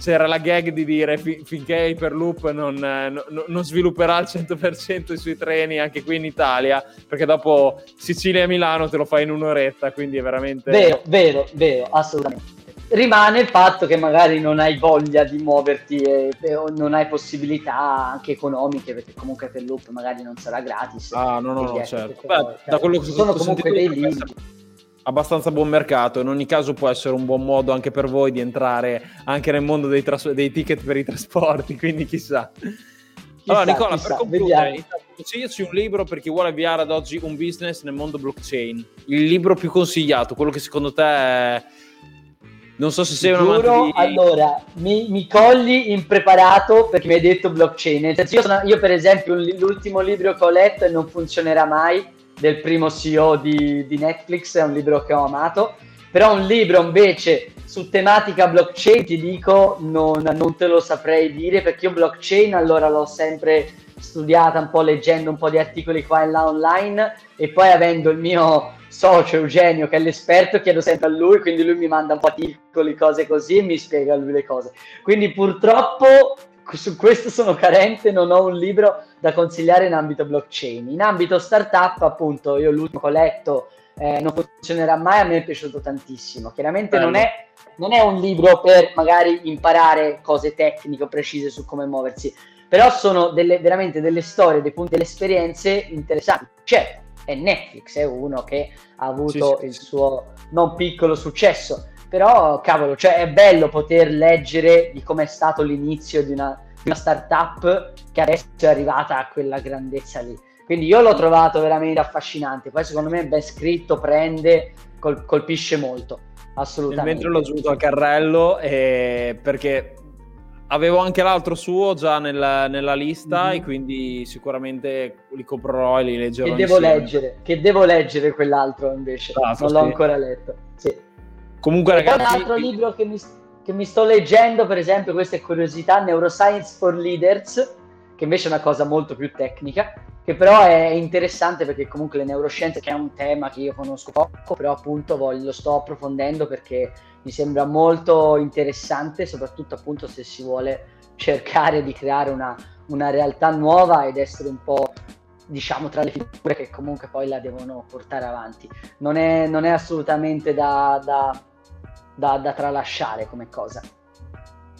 c'era la gag di dire fi- finché Hyperloop non, eh, no- no- non svilupperà al 100% i suoi treni anche qui in Italia, perché dopo Sicilia e Milano te lo fai in un'oretta, quindi è veramente...
Vero, vero, vero, assolutamente. Rimane il fatto che magari non hai voglia di muoverti e, e- o non hai possibilità anche economiche, perché comunque per loop magari non sarà gratis.
Ah, no, no, no,
ecco,
certo.
queste
Beh,
cose,
da quello che
sono
sentito
comunque dei limiti.
abbastanza buon mercato. In ogni caso può essere un buon modo anche per voi di entrare anche nel mondo dei, tras- dei ticket per i trasporti, quindi chissà. allora, Nicola,
chissà,
per concludere, consigliaci un libro per chi vuole avviare ad oggi un business nel mondo blockchain. Il libro più consigliato, quello che secondo te è... Non so se sei un
Giuro,
di...
allora, mi, mi cogli impreparato perché mi hai detto blockchain. Nel senso, io, sono- io, per esempio, l'ultimo libro che ho letto e non funzionerà mai, del primo CEO di, di Netflix, è un libro che ho amato. Però un libro invece su tematica blockchain, ti dico, non, non te lo saprei dire perché io blockchain allora l'ho sempre studiata un po' leggendo un po' di articoli qua e là online e poi avendo il mio socio Eugenio che è l'esperto chiedo sempre a lui quindi lui mi manda un po' di articoli cose così e mi spiega lui le cose. Quindi purtroppo su questo sono carente non ho un libro da consigliare in ambito blockchain. In ambito startup appunto io l'ultimo che ho letto eh, non funzionerà mai a me è piaciuto tantissimo. Chiaramente non è, non è un libro per magari imparare cose tecniche o precise su come muoversi però sono delle, veramente delle storie, dei punti, delle esperienze interessanti. Certo, è Netflix, è uno che ha avuto
Sì, sì,
il suo non piccolo successo, però cavolo, cioè è bello poter leggere di come è stato l'inizio di una, di una startup che adesso è arrivata a quella grandezza lì. Quindi io l'ho trovato veramente affascinante, poi secondo me è ben scritto, prende, col- colpisce molto, assolutamente.
mentre l'ho aggiunto al carrello eh, perché avevo anche l'altro suo già nella, nella lista
Mhm.
e quindi sicuramente li comprerò e li leggerò
che devo
insieme.
leggere, che devo leggere quell'altro invece,
Esatto,
non l'ho ancora letto. Sì.
Comunque
poi un
ragazzi,
altro libro che mi, che mi sto leggendo, per esempio, questa è curiosità, Neuroscience for Leaders, che invece è una cosa molto più tecnica, che però è interessante perché comunque le neuroscienze, che è un tema che io conosco poco, però appunto voglio, lo sto approfondendo perché mi sembra molto interessante, soprattutto appunto se si vuole cercare di creare una, una realtà nuova ed essere un po' diciamo tra le figure che comunque poi la devono portare avanti. Non è, non è assolutamente da, da- da- da tralasciare come cosa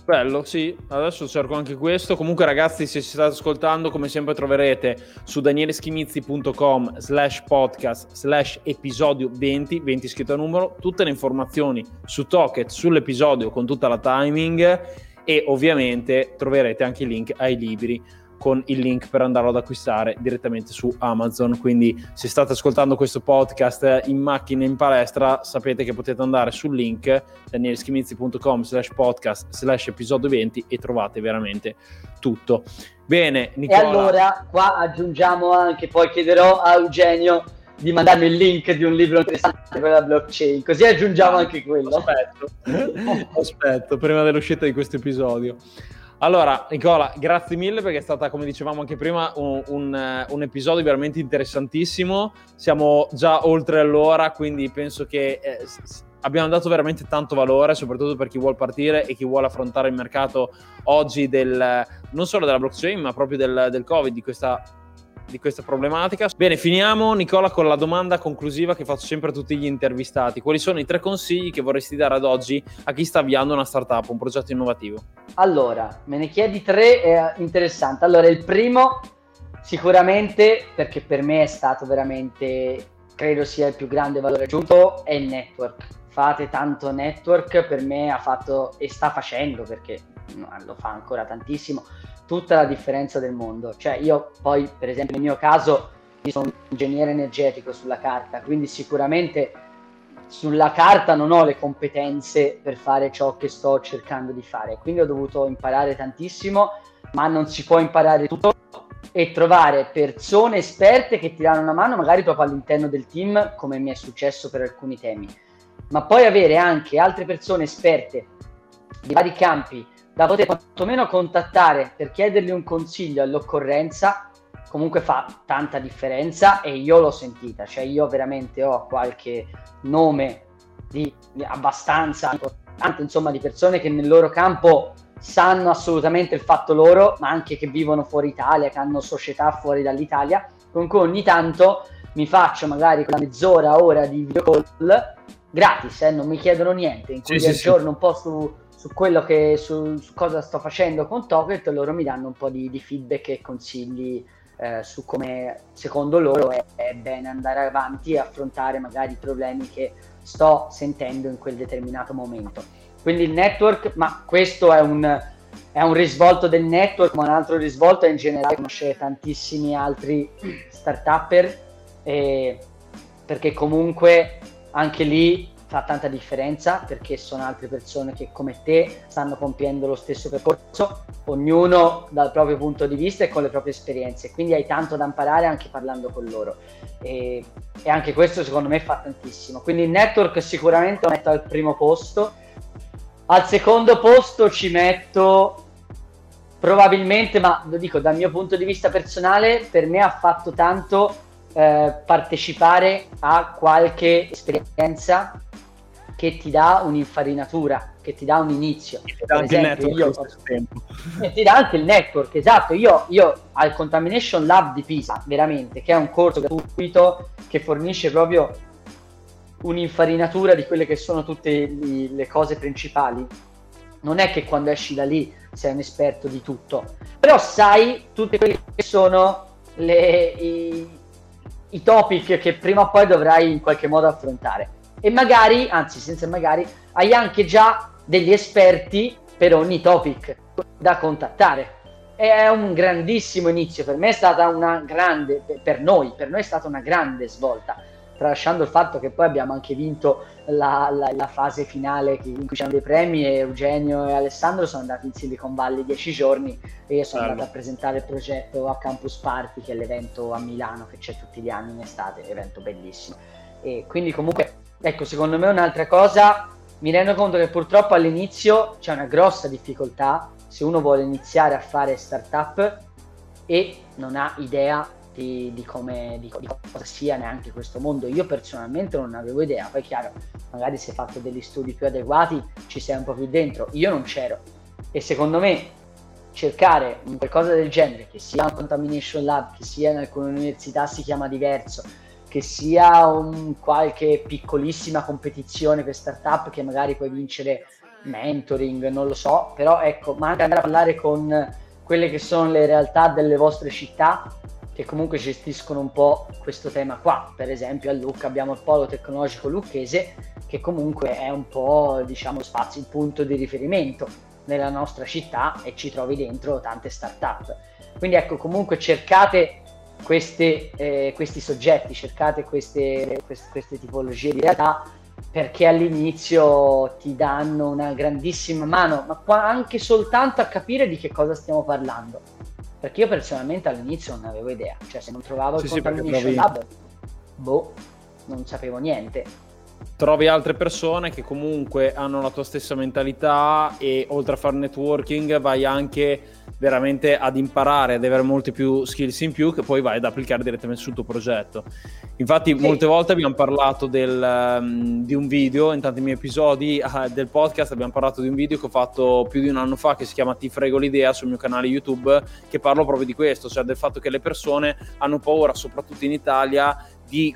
bello, sì, adesso cerco anche questo. Comunque ragazzi, se ci state ascoltando, come sempre troverete su danieleschimizzi.com slash podcast slash episodio 20, 20 scritto a numero, tutte le informazioni su Toket, sull'episodio con tutta la timing e ovviamente troverete anche i link ai libri con il link per andarlo ad acquistare direttamente su Amazon. Quindi se state ascoltando questo podcast in macchina, in palestra, sapete che potete andare sul link danielschimizzi.com slash podcast slash episodio 20 e trovate veramente tutto. Bene, Nicola.
e allora qua aggiungiamo anche poi chiederò a Eugenio di mandarmi il link di un libro interessante per la blockchain così aggiungiamo anche quello
Aspetto, aspetto, prima dell'uscita di questo episodio. Allora, Nicola, grazie mille perché è stata, come dicevamo anche prima, un, un, eh, un episodio veramente interessantissimo. Siamo già oltre l'ora, quindi penso che eh, abbiamo dato veramente tanto valore, soprattutto per chi vuole partire e chi vuole affrontare il mercato oggi del, non solo della blockchain, ma proprio del, del Covid, di questa di questa problematica. Bene, finiamo Nicola con la domanda conclusiva che faccio sempre a tutti gli intervistati. Quali sono i tre consigli che vorresti dare ad oggi a chi sta avviando una startup, un progetto innovativo?
Allora, me ne chiedi tre, è interessante. Allora, il primo, sicuramente, perché per me è stato veramente, credo sia il più grande valore aggiunto, è il network. fate tanto network, per me ha fatto e sta facendo, perché lo fa ancora tantissimo, tutta la differenza del mondo. Cioè io poi, per esempio, nel mio caso, sono un ingegnere energetico sulla carta, quindi sicuramente sulla carta non ho le competenze per fare ciò che sto cercando di fare, quindi ho dovuto imparare tantissimo, ma non si può imparare tutto e trovare persone esperte che ti danno una mano magari proprio all'interno del team, come mi è successo per alcuni temi, ma poi avere anche altre persone esperte di vari campi da poter quantomeno contattare per chiedergli un consiglio all'occorrenza comunque fa tanta differenza e io l'ho sentita, cioè io veramente ho qualche nome di, di abbastanza importante, insomma, di persone che nel loro campo sanno assolutamente il fatto loro, ma anche che vivono fuori Italia, che hanno società fuori dall'Italia, con cui ogni tanto mi faccio magari quella mezz'ora, ora di video call gratis, eh, non mi chiedono niente, in cui sì, aggiorno sì. un po' su, su quello che su, su, cosa sto facendo con Toket loro mi danno un po' di, di feedback e consigli eh, su come secondo loro è, è, bene andare avanti e affrontare magari i problemi che sto sentendo in quel determinato momento. Quindi il network, ma questo è un, è un risvolto del network, ma un altro risvolto è in generale conoscere tantissimi altri start-upper eh, perché comunque anche lì fa tanta differenza perché sono altre persone che come te stanno compiendo lo stesso percorso, ognuno dal proprio punto di vista e con le proprie esperienze, quindi hai tanto da imparare anche parlando con loro. E, e anche questo secondo me fa tantissimo. Quindi il network sicuramente lo metto al primo posto, al secondo posto ci metto probabilmente, ma lo dico dal mio punto di vista personale, per me ha fatto tanto eh, partecipare a qualche esperienza che ti dà un'infarinatura, che ti dà un inizio.
Ti dà anche esempio, il network
tempo. E ti dà anche il network, esatto. Io, io al Contamination Lab di Pisa, veramente, che è un corso gratuito che fornisce proprio un'infarinatura di quelle che sono tutte le cose principali. Non è che quando esci da lì sei un esperto di tutto, però sai tutte quelle che sono le, i, i topic che prima o poi dovrai in qualche modo affrontare e magari, anzi senza magari, hai anche già degli esperti per ogni topic da contattare. È un grandissimo inizio, per me è stata una grande, per noi, per noi è stata una grande svolta, tralasciando il fatto che poi abbiamo anche vinto la, la, la fase finale in cui c'erano dei premi e Eugenio e Alessandro sono andati in Silicon Valley dieci giorni e io sono andato a presentare il progetto a Campus Party, che è l'evento a Milano che c'è tutti gli anni in estate, evento bellissimo. E quindi comunque Ecco, secondo me un'altra cosa, mi rendo conto che purtroppo all'inizio c'è una grossa difficoltà se uno vuole iniziare a fare startup e non ha idea di, di, come, di, di, cosa sia neanche questo mondo. Io personalmente non avevo idea, poi chiaro, magari se hai fatto degli studi più adeguati ci sei un po' più dentro, io non c'ero. E secondo me cercare qualcosa del genere, che sia un contamination lab, che sia in alcune università si chiama diverso, che sia un qualche piccolissima competizione per startup che magari puoi vincere mentoring, non lo so, però ecco, ma anche andare a parlare con quelle che sono le realtà delle vostre città che comunque gestiscono un po' questo tema qua. Per esempio a Lucca abbiamo il polo tecnologico lucchese che comunque è un po' diciamo spazio, il punto di riferimento nella nostra città e ci trovi dentro tante startup. Quindi ecco, comunque cercate queste, eh, questi soggetti, cercate queste, queste, queste tipologie di realtà perché all'inizio ti danno una grandissima mano, ma qua anche soltanto a capire di che cosa stiamo parlando. Perché io personalmente all'inizio non avevo idea, cioè se non trovavo sì, il Contamination sì, Lab, boh, non sapevo niente
trovi altre persone che comunque hanno la tua stessa mentalità e oltre a fare networking vai anche veramente ad imparare ad avere molte più skills in più che poi vai ad applicare direttamente sul tuo progetto. Infatti sì. molte volte abbiamo parlato del, um, di un video, in tanti miei episodi uh, del podcast abbiamo parlato di un video che ho fatto più di un anno fa che si chiama Ti frego l'idea sul mio canale YouTube che parlo proprio di questo, cioè del fatto che le persone hanno paura, soprattutto in Italia, di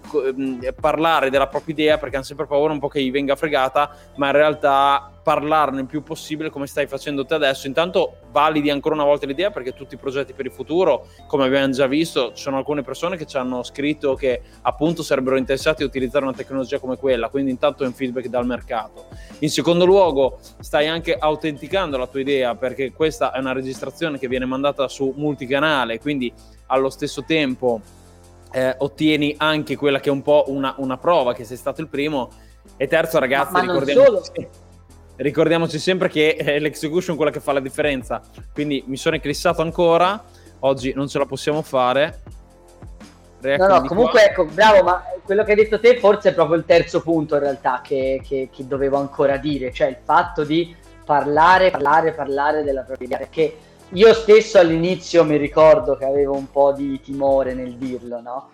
eh, parlare della propria idea perché hanno sempre paura un po' che gli venga fregata, ma in realtà parlarne il più possibile come stai facendo te adesso. Intanto validi ancora una volta l'idea perché tutti i progetti per il futuro, come abbiamo già visto, ci sono alcune persone che ci hanno scritto che appunto sarebbero interessati a utilizzare una tecnologia come quella, quindi intanto è un feedback dal mercato. In secondo luogo stai anche autenticando la tua idea perché questa è una registrazione che viene mandata su multicanale, quindi allo stesso tempo eh, ottieni anche quella che è un po' una, una, prova che sei stato il primo. E terzo, ragazzi, ma, ma ricordiamoci, ricordiamoci, sempre che è l'execution quella che fa la differenza. Quindi mi sono eclissato ancora. Oggi non ce la possiamo fare.
no, no, comunque, qua. ecco, bravo, ma quello che hai detto te forse è proprio il terzo punto in realtà che, che, che dovevo ancora dire, cioè il fatto di parlare, parlare, parlare della propria idea. Perché io stesso all'inizio mi ricordo che avevo un po' di timore nel dirlo, no?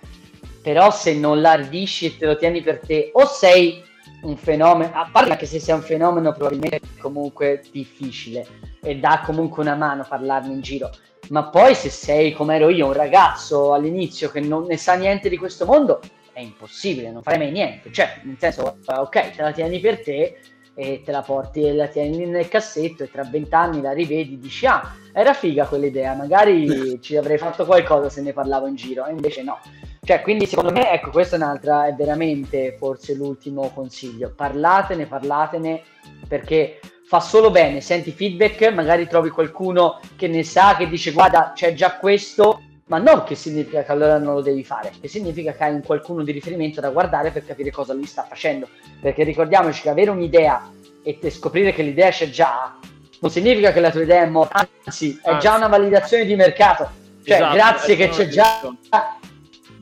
Però se non l'ardisci e te lo tieni per te, o sei un fenomeno, a parte che se sei un fenomeno probabilmente è comunque difficile e dà comunque una mano parlarne in giro, ma poi se sei come ero io, un ragazzo all'inizio che non ne sa niente di questo mondo, è impossibile, non farai mai niente, cioè nel senso, ok, te la tieni per te e te la porti e la tieni nel cassetto e tra vent'anni la rivedi e dici ah era figa quell'idea magari ci avrei fatto qualcosa se ne parlavo in giro. E invece no. Cioè quindi secondo me ecco questa è un'altra è veramente forse l'ultimo consiglio. Parlatene parlatene perché fa solo bene. Senti feedback magari trovi qualcuno che ne sa che dice guarda c'è già questo ma non che significa che allora non lo devi fare, che significa che hai qualcuno di riferimento da guardare per capire cosa lui sta facendo. Perché ricordiamoci che avere un'idea e scoprire che l'idea c'è già non significa che la tua idea è morta, anzi è già una validazione di mercato. Cioè, esatto, grazie che c'è già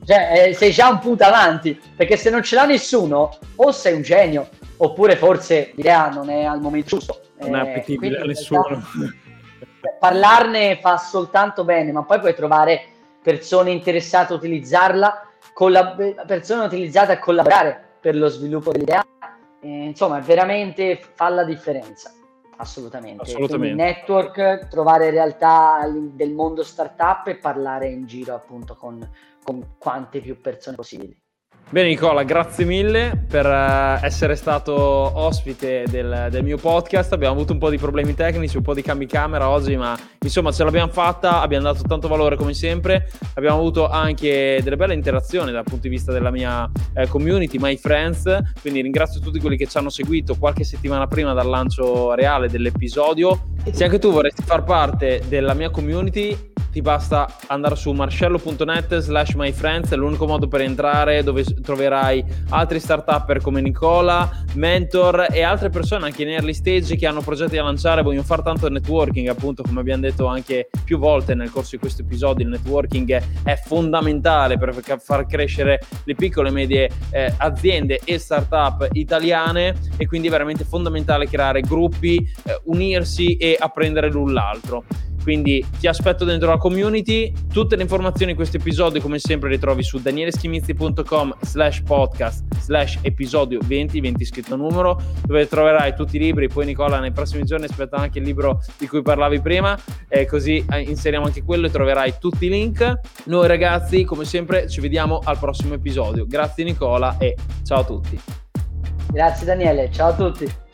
cioè, eh, sei già un punto avanti, perché se non ce l'ha nessuno, o sei un genio, oppure forse l'idea non è al momento giusto.
Non è eh, appetibile a nessuno.
Realtà, parlarne fa soltanto bene, ma poi puoi trovare persone interessate a utilizzarla, collab- persone utilizzate a collaborare per lo sviluppo dell'idea. Eh, insomma, veramente fa la differenza. Assolutamente. Assolutamente. Quindi network, trovare realtà del mondo startup e parlare in giro appunto con, con quante più persone possibili.
Bene Nicola, grazie mille per uh, essere stato ospite del, del, mio podcast. Abbiamo avuto un po' di problemi tecnici, un po' di cambi camera oggi, ma insomma ce l'abbiamo fatta, abbiamo dato tanto valore come sempre. Abbiamo avuto anche delle belle interazioni dal punto di vista della mia eh, community, My Friends. Quindi ringrazio tutti quelli che ci hanno seguito qualche settimana prima dal lancio reale dell'episodio. Se anche tu vorresti far parte della mia community, ti basta andare su marcello.net slash myfriends, è l'unico modo per entrare dove troverai altri start come Nicola, mentor e altre persone anche in early stage che hanno progetti da lanciare, vogliono fare tanto networking appunto come abbiamo detto anche più volte nel corso di questo episodio, il networking è fondamentale per far crescere le piccole e medie eh, aziende e startup italiane e quindi è veramente fondamentale creare gruppi, eh, unirsi e apprendere l'un l'altro. Quindi ti aspetto dentro la community. Tutte le informazioni di questo episodio, come sempre, le trovi su danieleschimizzi.com slash podcast slash episodio 20, 20 scritto numero, dove troverai tutti i libri. Poi Nicola nei prossimi giorni aspetta anche il libro di cui parlavi prima, e così eh, inseriamo anche quello e troverai tutti i link. Noi ragazzi, come sempre, ci vediamo al prossimo episodio. Grazie Nicola e ciao a tutti.
Grazie Daniele, ciao a tutti.